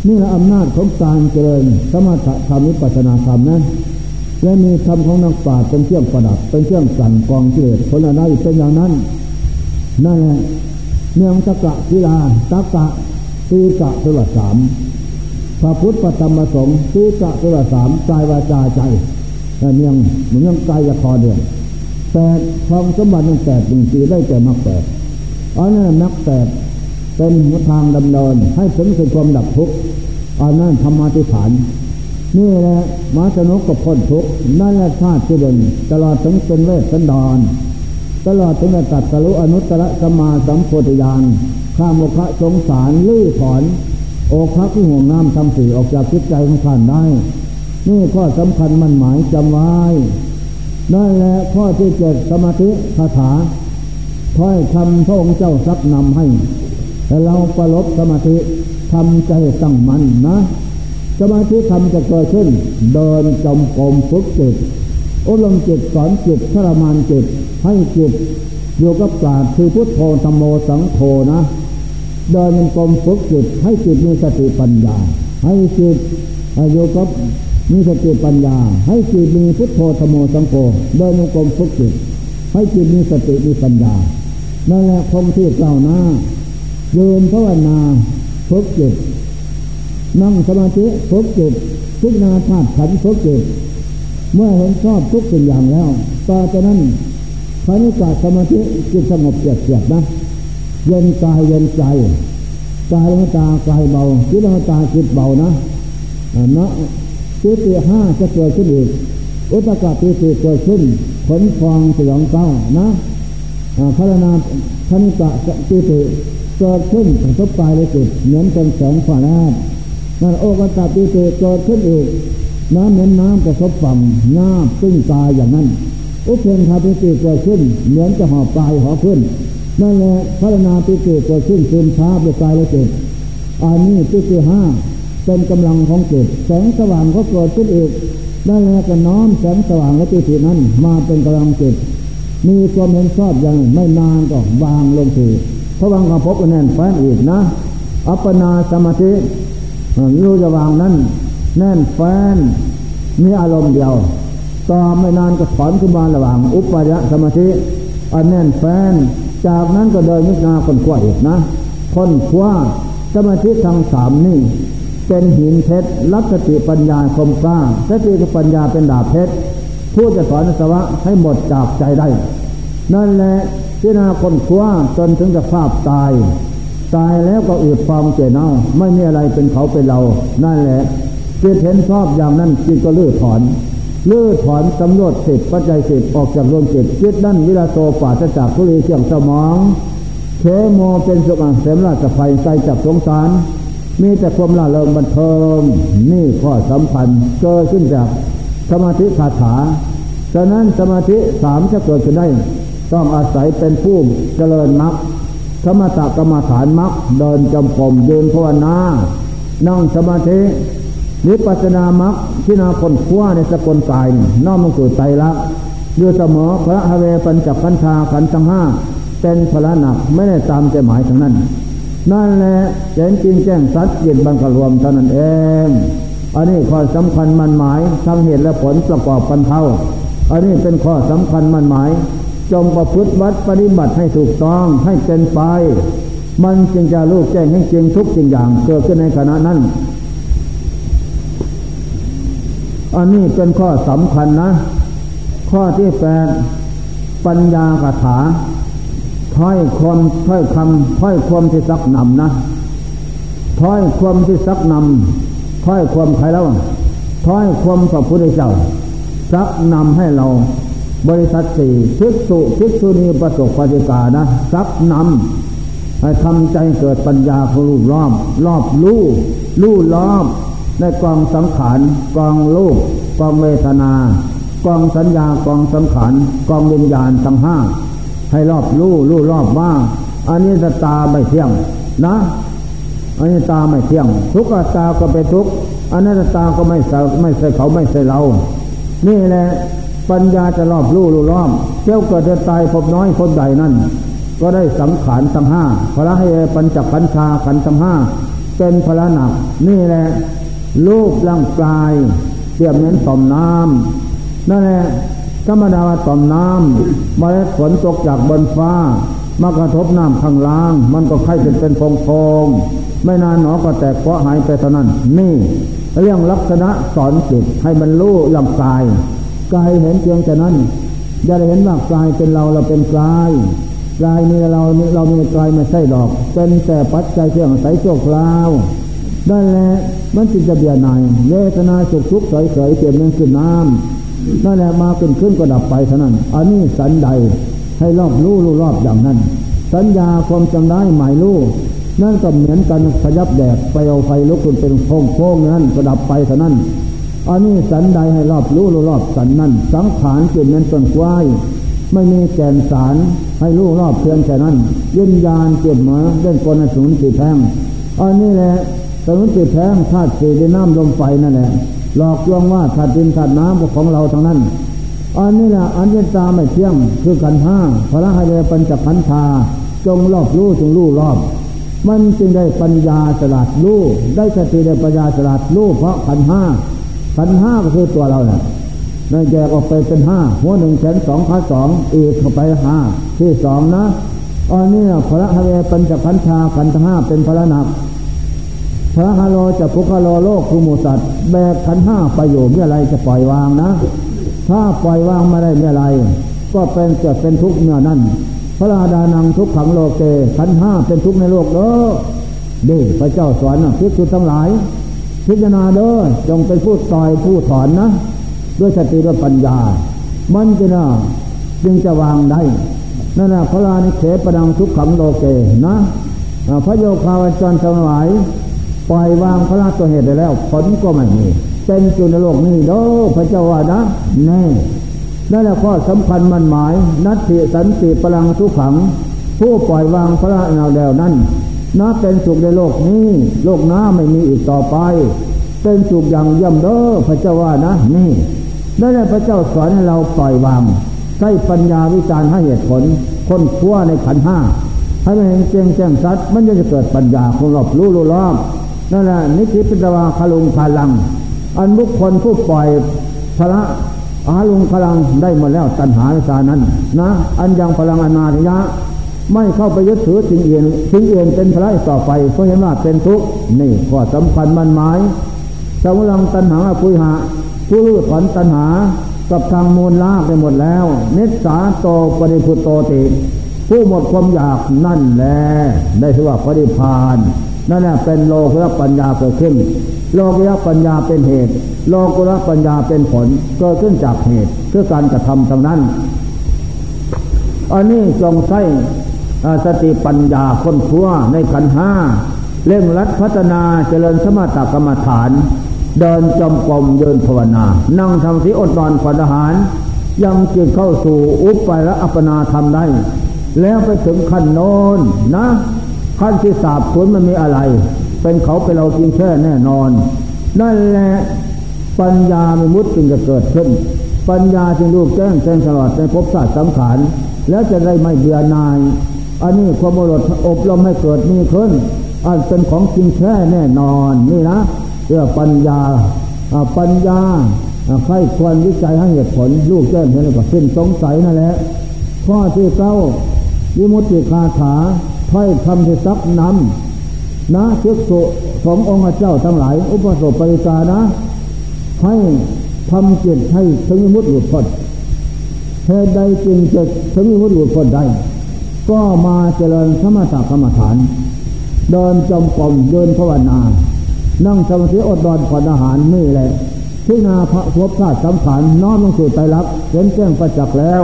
นี่แหละอำนาจของการเจริญสมถะธรรมวิปัสนาธรรมนะและมีธรรมของนักปราชญ์เป็นเครื่องประดับ เป็นเครื่องสั่นกองเกิดผลอะไรเป็นอย่างนั้นนั่นแหละเมืองตะกะศิลาตะกะตีกะตัวสามพระพุทธปฏิมาสงฆ์ตีกะตัวสามกายวาจาใจเมืองเมืองกายคอเดียว แต่ทองสมบัตินั่นแปดหนึ่งปีได้แต่มักแปดอันนั้นนักแปดเป็นทางดำเนินให้ถึงสึงความดับทุกข์อันนั้นธรรมาธิฐาน นี่แหละมาสนุกกับพ้นทุกข์นั่นแหละชาติที่เด่นตลอดถึงเป็นเวทสันดรตลอดถึงตัดสรุอนุตตรสมาสัมโพธิญาณข้ามโมฆะสงสารลื้อถอนโอคักที่ห่วงน้ำทำสีออกจากจิตใจของท่านได้ นี่ข้อสำคัญมันหมายจำไว้ นั่นแหละข้อที่เจ็ดสมาธิคาถาถ้อยคำพระองค์เจ้าซักนำให้แต่เราประลบสมาธิทำใจตั้งมั่นนะ สมาธิทำจะเกิดขึ้น เดินจมกรมฝึกจิตอบรมจิตสอนจิตทรมานจิตให้จิตอยู่กับปราดคือพุทโธธรรมโมสังโฆนะ เดินจมกรมฝึกจิตให้จิตมีสติปัญญา ให้จิตอยู่กับ มีสติปัญญา ให้จิตมีพุทโธธโมสังโฆเดินจมกรมฝึกจิต ให้จิตมีสติมีปัญญานั่นแหละคงที่เก้าหน้ายืนภาวนาฝึกจิต นั่งสมาธิฝึกจิตทุกนาธาตุขันฝึกจิต เมื่อเห็นชอบทุกสิ่งอย่างแล้วต่อจากนั้นคณิกาสมาธิจิตสงบเจียดเจียดนะเย็นกายเย็นใจกายละตากายเบาจิตละตาจิตเบานะนะ จิตตีห้าจะเกิดขึ้นอีกอุตกะปีติเกิดขึ้น ผลฟองสยองเก้านะพารนาคณิกะปีติเกิดขึ้นกระทบกายเลยจิเหมือนเป็นแสงฟ้าแลบนั่นโอกาสปีติเกิดขึ้นอีกน้ำเหมือนน้ำกระทบฝั่งงาบซึ่งกายอย่างนั้น อุเพนคาปิติเกิดขึ้น เหมือนจะหอบกายหอขึ้นนั่นแหละพัฒนาปิติเกิดขึ้นซึมซาบด้วยกายและจิตอันนี้ปิติห้า เป็นกำลังของจิตแสงสว่างก็เกิดขึ้นอีกนั่นแหละก็น้อมแสงสว่างและปิตินั้น มาเป็นกำลังจิตมีความเห็นชอบอย่างไม่นานก็วางลงสู่พระวังกับพบกันแน่นแฟ้นอีกนะ อัปปนาสมาธิอยู่ระวางนั้น แน่นแฟนมีอารมณ์เดียวต่อไม่นานก็ถอนขึ้นมาระหว่าง อุปยะสมาธิอันแน่นแฟนจากนั้นก็เดินมินาคนขว้าอีกนะคนขว้าสมาธิทั้งสามนี่ เป็นหินเพชรรับสติปัญญาคมกล้าสติกับปัญญาเป็นดาบเพชรผู้จะสอนสวะให้หมดจากใจได้ นั่นแหละที่นาคนคว้าจนถึงจะภาพตาย ตายแล้วก็อืดฟองเจเน่าไม่มีอะไรเป็นเขาเป็นเรา นั่นแหละจิตเห็นชอบอย่างนั้นจิตก็ลื้อถอนลื้อถอนสำรวจสิบปัจจัยสิบออกจากดวงจิตจิตนั่นวิลาโตปาศจากทุลีเสี่ยงสมองเทโมเป็นสุขเสมราชภัยใจจากสงสาร มีแต่ความละเลงบันเทิงนี่ข้อสำคัญเกิดขึ้นจากสมาธิคาถาฉะนั้นสมาธิสามจะเกิดขึ้นได้ ต้องอาศัยเป็นผู้เจริญมรรคสมถกรรมฐานมรรคเดินจำปมยืนภาวนา นั่งสมาธินิปัสนามรรคที่นาคนขั้วในสกลกายน้อมลงสู่ใจละอยู่เสมอพระฮเวปัญจขันธาขันธ์ทั้งห้าเป็นพละหนักไม่ได้ตามใจหมายทั้งนั้น นั่นแหละเห็นจริงแจ้งสัตว์เย็นบังกรวมเท่านั้นเอง อันนี้ข้อสำคัญมันหมายทั้งเหตุและผลประกอบกันเท่า อันนี้เป็นข้อสำคัญมันหมาย จงประพฤติวัดปฏิบัติให้ถูกต้องให้เป็นไป มันจึงจะรู้แจ้งให้จริงทุกสิ่งอย่างเกิดขึ้นในขณะนั้น อันนี้เป็นข้อสำคัญนะ ข้อที่แปดปัญญาคาถา ถ้อยความถ้อยคำถ้อยความที่ซักนำนะถ้อยความที่ซักนำถ้อยความใครแล้วถ้อยความพระพุทธเจ้าซักนำให้เราบริษัทสี่ภิกษุภิกษุณีประสบปฏิกานะซักนำให้ทำใจเกิดปัญญาของรูปรอบ รอบลู่ลู่รอบในกองสังขารกองลูกกองเวทนากองสัญญากองสังขารกองวิญญาณทั้งห้า ให้รอบรู้รู้รอบว่าอันนี้ตาไม่เที่ยงนะอันนี้ตาไม่เที่ยง ทุกตาก็เป็นทุกอันนั้นตาก็ไม่ใส่ไม่ใส่เขาไม่ใส่เรา นี่แหละปัญญาจะรอบรู้รู้รอบเจ้าเกิดจะตายพบน้อยพบใหญ่นั่น ก็ได้สังขารทั้งห้าพระให้ปัญจขันธาขันทั้งห้าเป็นพระหนัก นี่แหละรูปร่างกายเทียบเหมือนต่อมน้ำนั่นแหละ ธรรมดาว่าต่อมน้ำเมล็ดฝนตกจากบนฟ้ามากระทบน้ำข้างล่าง มันก็ไข่เป็นเป็นฟองฟองไม่นานหนอก็แตกเพราะหายไปเท่านั้น นี่เรื่องลักษณะสอนจิตให้มันรู้ลำกายกายเห็นเพียงแต่นั้นอย่าได้เห็นว่ากายเป็นเราเราเป็นกายกายนี่เราเรามีกายไม่ใช่ดอก เป็นแต่ปัจจัยเชื่องใสโชคลาวได้แล้วมันจึงจะเบียดนายเวทนาสุขทุกข์เฉยเฉยเปลี่ยนเป็นขึ้นน้ำ นั่นแหละมาขึ้นขึ้นก็ดับไปเท่านั้น อันนี้สันใดให้รอบรู้รู้รอบอย่างนั้น สัญญาความจำได้หมายรู้นั่นก็เหมือนกันขยับแดดไปเอาไฟลุกขึ้นเป็นโค้งโค้งนั้นก็ดับไปเท่านั้นอันนี้สันใดให้รอบรู้รู้รอบสันนั้น สังขารเกิดนั้นต้นกว้ายไม่มีแก่นสารให้รู้รอบเพียงแค่นั้นยินญาณเกิดมาเล่นกลสมุนติแทงอันนี้แหละสมุนติแทงธาตุสีดินน้ำลมไฟนั่นแหละ หลอกลวงว่าธาตุดินธาตุน้ำของเราทั้งนั้น อันนี้แหละอันเย็นตาไม่เที่ยงคือกันห้าพระให้เรปัญจพันธาจงรอบรู้จงรู้รอบ มันจึงได้ปัญญาสลัดรู้ได้สติได้ปัญญาสลัดรู้เพราะขันห้าขันห้าก็คือตัวเราเนี่ยนายแยกออกไปเป็นห้าหัวหนึ่งแขนสองขาสองอีกเข้าไปห้าที่สองนะอันนี้พระให้เรปัญจพันธาขันห้าเป็นพระหนัก พระฮาโลจะพุคโลโลกคุมูสัตว์แบกขันห้าไปอยู่เมื่อไรจะปล่อยวางนะ ถ้าปล่อยวางไม่ได้เมื่อไร ก็เป็นเกิดเป็นทุกข์เมื่อนั้น พระราดานังทุกขังโลกเกขันห้าเป็นทุกข์ในโลกเด้อดีพระเจ้าสอนนะพิจุทั้งหลาย พิจารณาเด้อจงเป็นผู้ต่อยผู้ถอนนะ ด้วยสติด้วยปัญญา มันจะนะจึงจะวางได้นั่นแหละพระรานิเขปดังทุกขังโลกเกนะพระโยคาวจรทั้งหลาย ปล่อยวางพระราชเหตุได้แล้วผลก็ไม่มีเป็นจุในโลกนี้โดพระเจ้าว่านะแน่นั่นแหละข้อสำคัญมันหมาย นัตติสันติพลังทุกขัง ผู้ปล่อยวางพระราชนาแล้วนั้นนับเป็นสุขในโลกนี้ โลกหน้าไม่มีอีกต่อไป เป็นสุขอย่างย่ำเด้อพระเจ้าว่านะนี่นั่นแหละพระเจ้าสอนให้เราปล่อยวางใช้ปัญญาวิจารณ์ให้เหตุผลคนขั้วในขันห้าให้มันเห็นแจ้งแจ้งสัตว์มันจะเกิดปัญญาของรอบรู้รู้รอบ นั่นแหละนิพิพิตวาคลุงพลัง อันบุคคลผู้ปล่อยพระอาลุงพลังได้หมดแล้วตัณหาวิสานั้นนะ อันยังพลังอนาถยะ ไม่เข้าไปยึดถือสิ่งอื่นสิ่งอื่นเป็นพระต่อไปเพราะเห็นว่าเป็นทุกข์นี่ข้อสำคัญมันหมายสมุลังตัณหาปุยหะผู้รู้ถอนตัณหากับทางมูลลากไปหมดแล้วเนสาโตปริพุตโตติ ผู้หมดความอยากนั่นแหละได้ชื่อว่าปริพาน นั่นแหละเป็นโลกุตปัญญาเกิดขึ้น โลกุตปัญญาเป็นเหตุ โลกุตปัญญาเป็นผลเกิดขึ้นจากเหตุเพื่อการกระทำทางนั้น อันนี้จงใช้สติปัญญาค้นคว้าในขันห้าเร่งรัดพัฒนาเจริญสมถกรรมฐาน เดินจมกรมเดินภาวนา นั่งทำสีอดนอนขวัญอาหาร ยังจิตเข้าสู่อุปไปและอัปนาทำได้ แล้วไปถึงขั้นโน้นนะ ขั้นที่สาบสวนมันมีอะไร เป็นเขาเป็นเราจริงแค่แน่นอน นั่นแหละปัญญาไม่มุดจึงจะเกิดขึ้น ปัญญาจึงรูปแจ้งแจ้งตลอดในภพศาสตร์สังขาร แล้วจะได้ไม่เบื่อนาย อันนี้ความบริสุทธิ์อบรมให้เกิดมีขึ้น อันเป็นของจริงแท้แน่นอนนี่นะเรื่องปัญญาปัญญาใครควรวิจัยให้เหตุผลลูกแจ้งเห็นก็สิ้นสงสัยนั่นแหละข้อที่เก้าวิมุตติคาถา ถ้อยคำที่ซับนำนะเชื้อกโสสององค์เจ้าทั้งหลาย อุปสมปริกานะ ให้ทำจิตให้ถึงมุตหลุดพ้นเหตุใดจึงจะถึงมุตหลุดพ้นได้ ก็มาเจริญสมถกรรมฐาน เดินจมกรมเดินภาวนา นั่งสมาธิอดนอนผ่อนอาหารนี่แหละพิณาพระภพชาติสังขารน้อมลงสู่ใจรักเห็นแจ้งประจักษ์แล้ว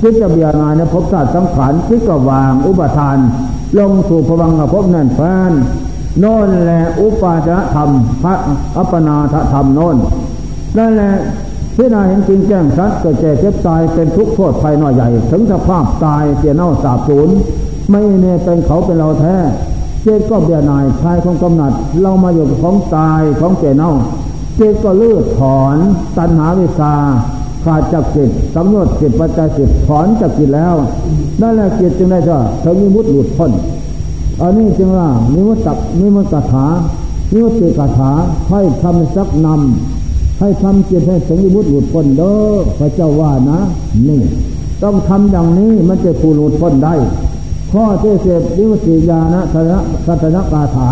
คิดจะเบียนายในภพชาติสังขารคิดก็วางอุปทาน ลงสู่พวังภพนั่นแฟนโน่นแหละอุปาจธรรม พระอัปนาธรรมโน่นนั่นแหละพิณาเห็นจริงแจ้งชัดเกิดแก่เจ็บตายเป็นทุกข์โทษภัยน้อยใหญ่ ถึงสภาพตายเสียเน่าสาบสูญไม่เนี่ยเป็นเขาเป็นเราแท้เจ็ก็เบียนายชายของกำหนัด เรามาอยู่ของตายของเจเน่าเจก็เลือดถอนตัณหาวิชา ขาดจากจิตสำรวจจิตปัจจัยจิตถอนจากจิตแล้วนั่นแหละจิตจึงได้ก็เธอมีมุดหลุดพ้นอันนี้จึงว่านิมุตตนิมุตตถานิมุตติกถาให้ทำสักนำให้ทำจิตให้ถึงมิมุตหลุดพ้นเด้อพระเจ้าว่านะ นี่ ต้องทำอย่างนี้มันจะผู้หลุดพ้นได้ ข้อที่เสพนิมุติญาณทัศนกาถา